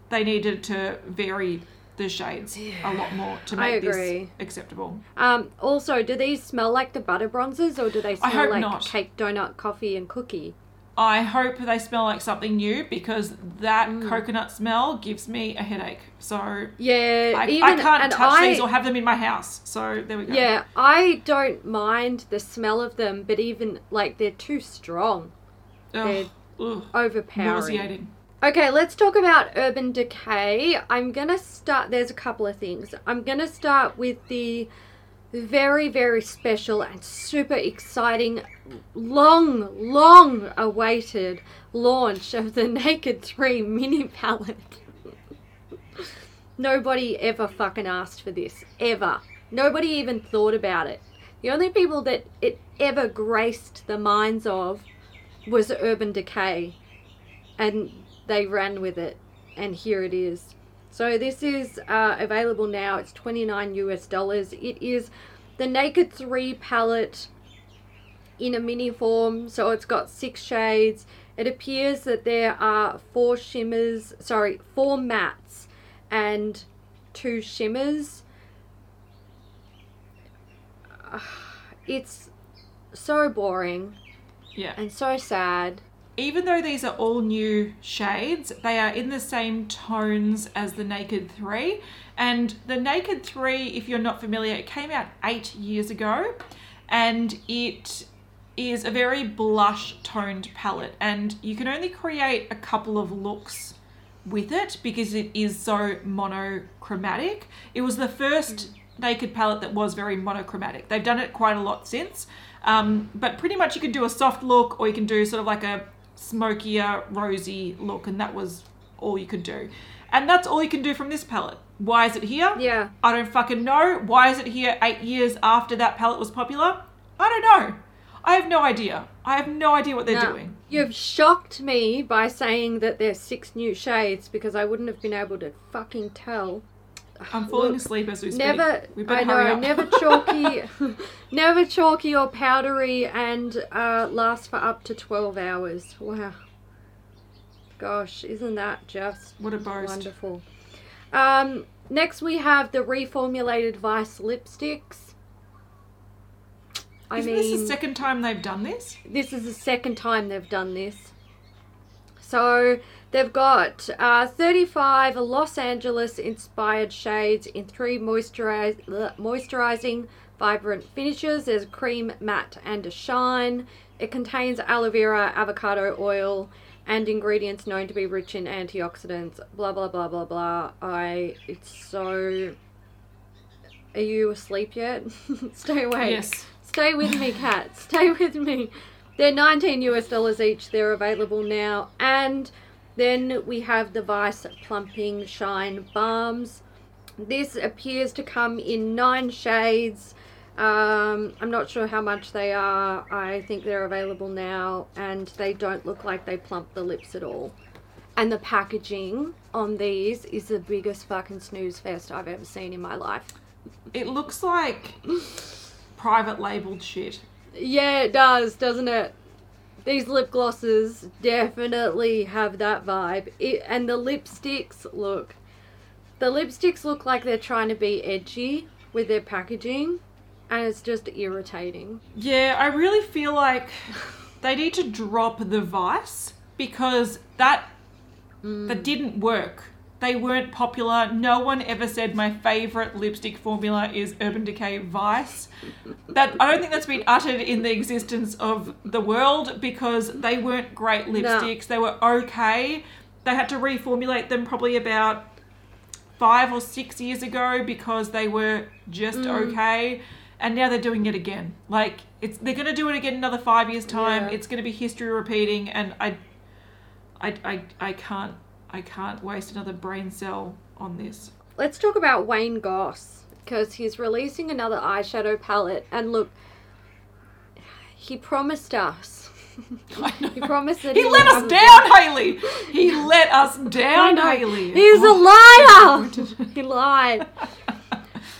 Speaker 2: they needed to vary the shades a lot more to make this acceptable.
Speaker 1: Um, also, do these smell like the butter bronzes or do they smell like
Speaker 2: not.
Speaker 1: cake, donut, coffee, and cookie?
Speaker 2: I hope they smell like something new because that
Speaker 1: Mm.
Speaker 2: coconut smell gives me a headache. So
Speaker 1: Yeah,
Speaker 2: I,
Speaker 1: even
Speaker 2: I can't touch
Speaker 1: I,
Speaker 2: these or have them in my house. So there we go.
Speaker 1: Yeah, I don't mind the smell of them, but even like they're too strong,
Speaker 2: Ugh, ugh,
Speaker 1: overpowering.
Speaker 2: nauseating.
Speaker 1: Okay, let's talk about Urban Decay. I'm gonna start. There's a couple of things. I'm gonna start with the very, very special and super exciting, long, long awaited launch of the Naked 3 mini palette. Nobody ever fucking asked for this. Ever. Nobody even thought about it. The only people that it ever graced the minds of was Urban Decay. And they ran with it. And here it is. So this is uh, available now. It's 29 US dollars. It is the Naked 3 palette in a mini form, so it's got six shades. It appears that there are four shimmers, sorry, four mattes and two shimmers. It's so boring
Speaker 2: Yeah.
Speaker 1: and so sad.
Speaker 2: Even though these are all new shades, they are in the same tones as the Naked 3. And the Naked 3, if you're not familiar, it came out eight years ago and it is a very blush toned palette. And you can only create a couple of looks with it because it is so monochromatic. It was the first naked palette that was very monochromatic. They've done it quite a lot since. Um, but pretty much you can do a soft look or you can do sort of like a smokier, rosy look, and that was all you could do. And that's all you can do from this palette. Why is it here?
Speaker 1: Yeah.
Speaker 2: I don't fucking know. Why is it here eight years after that palette was popular? I don't know. I have no idea. I have no idea what they're
Speaker 1: No.
Speaker 2: doing.
Speaker 1: You've shocked me by saying that there's six new shades because I wouldn't have been able to fucking tell.
Speaker 2: I'm falling
Speaker 1: Look,
Speaker 2: asleep as we speak.
Speaker 1: Never,
Speaker 2: we better
Speaker 1: I know, never chalky, never chalky or powdery, and uh, lasts for up to twelve hours. Wow, gosh, isn't that just
Speaker 2: What a boast.
Speaker 1: wonderful? Um, next we have the reformulated Vice lipsticks. I
Speaker 2: Isn't
Speaker 1: mean,
Speaker 2: this the second time they've done this?
Speaker 1: this is the second time they've done this. So they've got uh, 35 Los Angeles inspired shades in three moisturize, moisturizing, vibrant finishes. There's cream, matte, and a shine. It contains aloe vera, avocado oil, and ingredients known to be rich in antioxidants. Blah blah blah blah blah. I. It's so. Are you asleep yet? Stay awake.
Speaker 2: Yes.
Speaker 1: Stay with me, Kat. Stay with me. They're 19 US dollars each. They're available now. And then we have the Vice Plumping Shine Balms. This appears to come in nine shades. Um, I'm not sure how much they are. I think they're available now, and they don't look like they plump the lips at all. And the packaging on these is the biggest fucking snooze fest I've ever seen in my life.
Speaker 2: It looks like private labeled shit.
Speaker 1: Yeah, it does, doesn't it? These lip glosses definitely have that vibe. It, and the lipsticks look. The lipsticks look like they're trying to be edgy with their packaging, and it's just irritating.
Speaker 2: Yeah, I really feel like they need to drop the vice because that that mm. didn't work. They weren't popular. No one ever said my favorite lipstick formula is Urban Decay Vice. That I don't think that's been uttered in the existence of the world because they weren't great lipsticks. They were okay. They had to reformulate them probably about five or six years ago because they were just mm. okay and now they're doing it again like it's they're going to do it again another five years time
Speaker 1: Yeah.
Speaker 2: it's going to be history repeating and I, I i i can't i can't waste another brain cell on this
Speaker 1: Let's talk about Wayne Goss because he's releasing another eyeshadow palette. And look, he promised us. he promised that
Speaker 2: he
Speaker 1: would
Speaker 2: let us down haley he let us down haley
Speaker 1: He's
Speaker 2: Oh,
Speaker 1: a liar. he lied.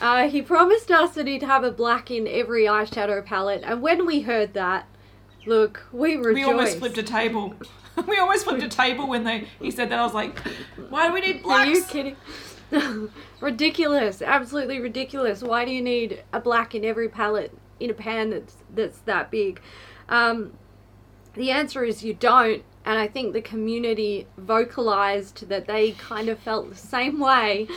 Speaker 1: Uh, he promised us that he'd have a black in every eyeshadow palette, and when we heard that, look, we rejoiced.
Speaker 2: we almost flipped a table we almost flipped a table when they he said that i was like why do we need blacks?
Speaker 1: Are you kidding? ridiculous, absolutely ridiculous. Why do you need a black in every palette in a pan that's that's that big? Um, the answer is you don't, and I think the community vocalized that they kind of felt the same way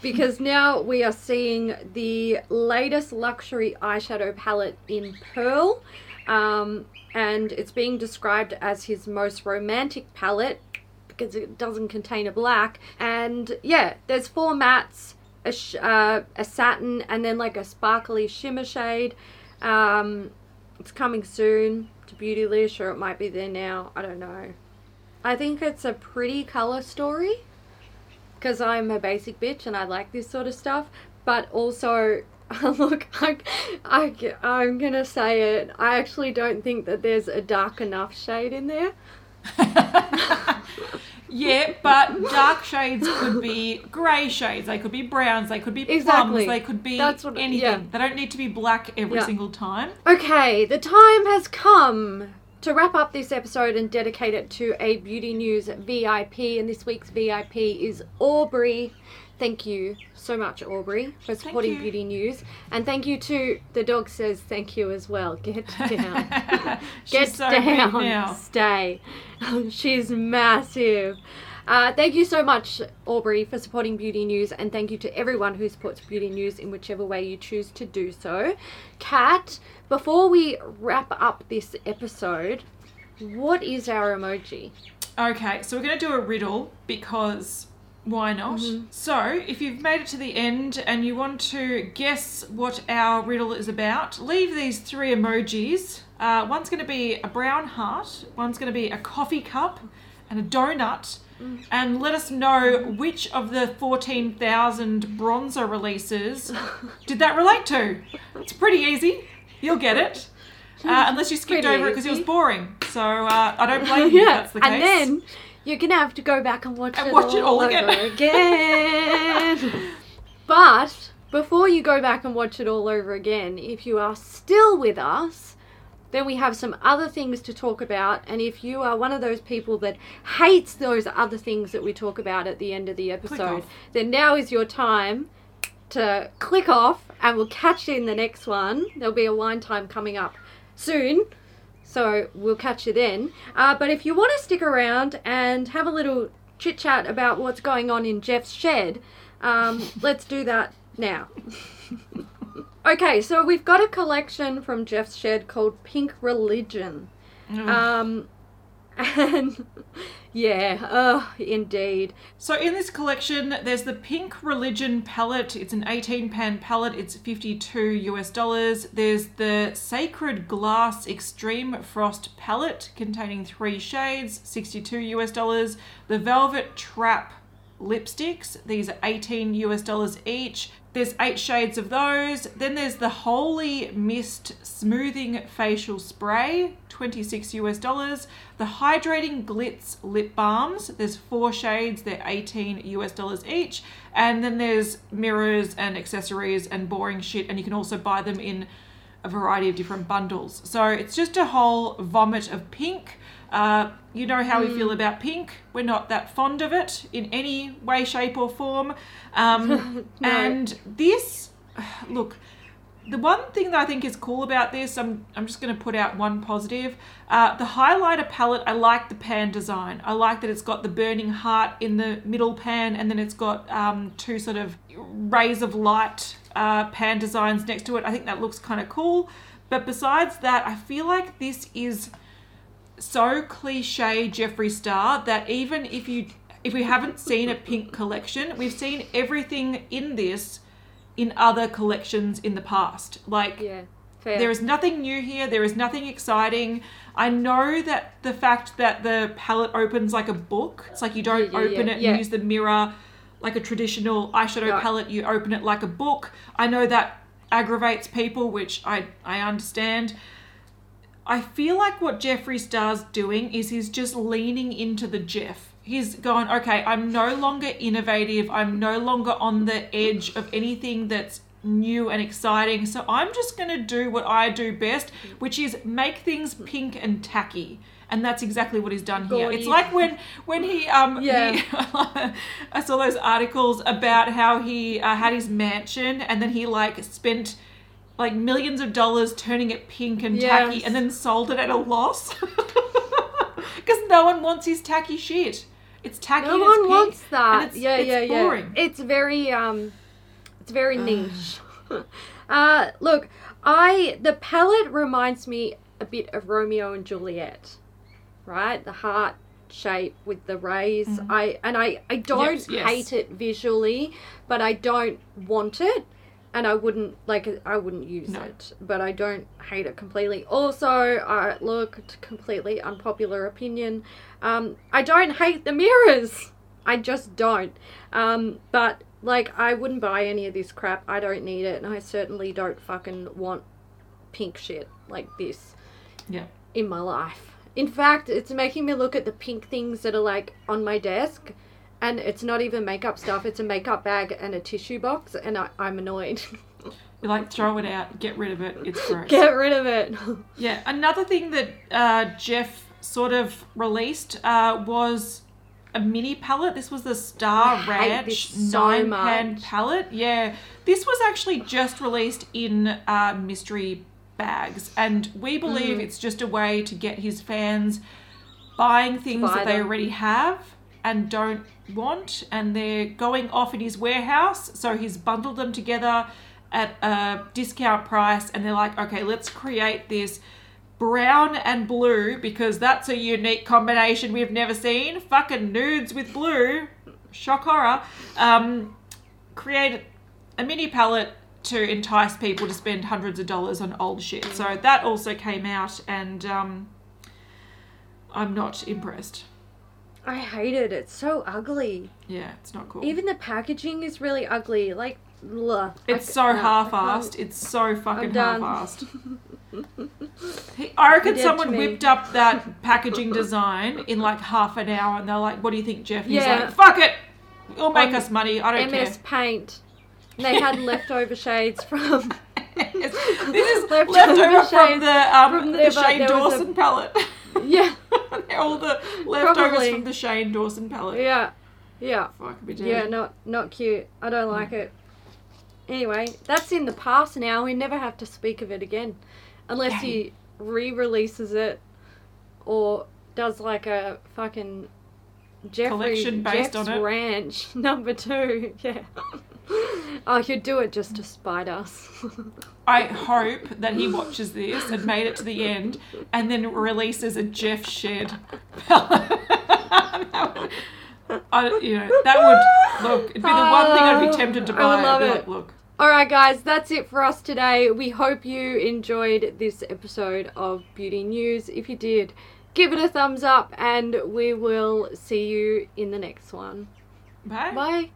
Speaker 1: because now we are seeing the latest luxury eyeshadow palette in pearl. Um, and it's being described as his most romantic palette because it doesn't contain a black. And yeah, there's four mattes, a, sh- uh, a satin, and then like a sparkly shimmer shade. Um, it's coming soon to Beautylish, or it might be there now. I don't know. I think it's a pretty color story because I'm a basic bitch and I like this sort of stuff. But also, look, I, I, I'm gonna say it. I actually don't think that there's a dark enough shade in there.
Speaker 2: Yeah, but dark shades could be grey shades. They could be browns. They could be plums.
Speaker 1: Exactly.
Speaker 2: They could be
Speaker 1: That's what-
Speaker 2: anything.
Speaker 1: yeah.
Speaker 2: They don't need to be black every
Speaker 1: Yeah.
Speaker 2: single time.
Speaker 1: Okay, the time has come to wrap up this episode and dedicate it to a Beauty News VIP. And this week's VIP is Aubrey. Thank you so much, Aubrey, for supporting. Beauty News. And thank you to the dog says thank you as well. Get down. Get
Speaker 2: so
Speaker 1: down. Stay. She's massive. Uh, thank you so much, Aubrey, for supporting Beauty News, and thank you to everyone who supports Beauty News in whichever way you choose to do so. Kat, before we wrap up this episode, what is our emoji?
Speaker 2: Okay, so we're going to do a riddle because why not? So, if you've made it to the end and you want to guess what our riddle is about, leave these three emojis. Uh, one's going to be a brown heart, one's going to be a coffee cup, and a donut. And let us know which of the 14,000 bronzer releases did that relate to. It's pretty easy. You'll get it. Uh, unless you skipped
Speaker 1: Pretty
Speaker 2: over it because it was boring. So uh, I don't blame you if that's the case.
Speaker 1: and then you're gonna have to go back and watch
Speaker 2: And
Speaker 1: it
Speaker 2: watch
Speaker 1: all,
Speaker 2: it all
Speaker 1: over
Speaker 2: again.
Speaker 1: again. but before you go back and watch it all over again, if you are still with us, then we have some other things to talk about. And if you are one of those people that hates those other things that we talk about at the end of the episode, then now is your time to click off and we'll catch you in the next one. There'll be a wine time coming up soon. So we'll catch you then. Uh, but if you want to stick around and have a little chit chat about what's going on in Jeff's shed, um, let's do that now. okay, so we've got a collection from Jeff's shed called Pink Religion. Um, and yeah, oh, indeed.
Speaker 2: So in this collection, there's the Pink Religion palette. It's an 18 pan palette. It's 52 US dollars. There's the Sacred Glass Extreme Frost palette containing three shades, 62 US dollars. The Velvet Trap lipsticks. These are 18 US dollars each. There's eight shades of those. Then there's the Holy Mist Smoothing Facial Spray, 26 US dollars. The Hydrating Glitz Lip Balms, there's four shades, they're 18 US dollars each. And then there's mirrors and accessories and boring shit, and you can also buy them in a variety of different bundles. So it's just a whole vomit of pink. Uh, you know how we feel about pink. We're not that fond of it in any way, shape, or form. Um, And this, look, the one thing that I think is cool about this, I'm, I'm just going to put out one positive. Uh, the highlighter palette, I like the pan design. I like that it's got the burning heart in the middle pan and then it's got um, two sort of rays of light uh, pan designs next to it. I think that looks kind of cool. But besides that, I feel like this is so cliche Jeffree Star that even if you if we haven't seen a pink collection, we've seen everything in this in other collections in the past. Like
Speaker 1: Yeah, fair.
Speaker 2: there is nothing new here. There is nothing exciting. I know that the fact that the palette opens like a book, it's like you don't
Speaker 1: Yeah, yeah,
Speaker 2: open it and use the mirror like a traditional eyeshadow
Speaker 1: Yeah.
Speaker 2: palette. You open it like a book. I know that aggravates people, which I I understand. I feel like what Jeffree Star's doing is he's just leaning into the Jeff. He's going, okay, I'm no longer innovative. I'm no longer on the edge of anything that's new and exciting. So I'm just going to do what I do best, which is make things pink and tacky. And that's exactly what he's done here.
Speaker 1: Gaudy.
Speaker 2: It's like when when he um
Speaker 1: Yeah.
Speaker 2: he- I saw those articles about how he uh, had his mansion and then he like spent like millions of dollars turning it pink and tacky and then sold it at a loss because no one wants his tacky shit it's tacky
Speaker 1: no
Speaker 2: and it's
Speaker 1: one
Speaker 2: pink,
Speaker 1: wants
Speaker 2: and
Speaker 1: that.
Speaker 2: it's,
Speaker 1: yeah,
Speaker 2: it's
Speaker 1: yeah, yeah.
Speaker 2: boring.
Speaker 1: It's very um, it's very niche. uh, look, I the palette reminds me a bit of Romeo and Juliet, right? The heart shape with the rays. I and I I don't
Speaker 2: Mm-hmm. yes.
Speaker 1: hate it visually, but I don't want it. And I wouldn't like I wouldn't use
Speaker 2: No.
Speaker 1: it, but I don't hate it completely. Also, I look it's a completely unpopular opinion. Um, I don't hate the mirrors. I just don't. Um, but like, I wouldn't buy any of this crap. I don't need it, and I certainly don't fucking want pink shit like this
Speaker 2: yeah
Speaker 1: in my life. In fact, it's making me look at the pink things that are like on my desk, and it's not even makeup stuff. It's a makeup bag and a tissue box, and I, I'm annoyed.
Speaker 2: Like throw it out, get rid of it. It's gross.
Speaker 1: Get rid of it.
Speaker 2: Yeah, another thing that uh, Jeff sort of released uh, was a mini palette. This was the Star Ranch
Speaker 1: so
Speaker 2: nine pan palette. Yeah, this was actually just released in uh, mystery bags, and we believe
Speaker 1: Mm.
Speaker 2: it's just a way to get his fans buying things
Speaker 1: buy
Speaker 2: that they already have and don't want, and they're going off in his warehouse. So he's bundled them together at a discount price, and they're like, okay, let's create this brown and blue because that's a unique combination we've never seen. Fucking nudes with blue, shock horror. Um, create a mini palette to entice people to spend hundreds of dollars on old shit. So that also came out, and um, I'm not impressed.
Speaker 1: I hate it. It's so ugly.
Speaker 2: Yeah, it's not cool.
Speaker 1: Even the packaging is really ugly. Like, ugh.
Speaker 2: It's
Speaker 1: I-
Speaker 2: so
Speaker 1: no,
Speaker 2: half-assed. It's so fucking half-assed. He- I reckon someone whipped up that packaging design in like half an hour, and they're like, "What do you think, Jeff?" And
Speaker 1: Yeah.
Speaker 2: He's like, "Fuck it, it'll make
Speaker 1: On
Speaker 2: us money. I don't care.
Speaker 1: MS Paint. They had leftover shades from.
Speaker 2: this is
Speaker 1: Leftover
Speaker 2: leftover from the um
Speaker 1: from
Speaker 2: the
Speaker 1: but
Speaker 2: Shane
Speaker 1: was a-
Speaker 2: Dawson palette.
Speaker 1: Yeah,
Speaker 2: They're all the leftovers
Speaker 1: Probably.
Speaker 2: from the Shane Dawson palette.
Speaker 1: yeah, yeah.
Speaker 2: Fuck me.
Speaker 1: Yeah, not not cute. I don't mm. like it. Anyway, that's in the past now. We never have to speak of it again, unless he re-releases it or does like a fucking Jeffree
Speaker 2: Collection based
Speaker 1: Jeff's
Speaker 2: on it.
Speaker 1: Ranch number two. Yeah. oh, he'd do it just to spite us.
Speaker 2: I hope that he watches this and made it to the end, and then releases a Jeff Shed. I, you know, that would look. It'd be the one thing I'd be oh, tempted to buy. I'd
Speaker 1: love it.
Speaker 2: like, look,
Speaker 1: All right, guys, that's it for us today. We hope you enjoyed this episode of Beauty News. If you did, give it a thumbs up, and we will see you in the next one.
Speaker 2: bye.
Speaker 1: Bye.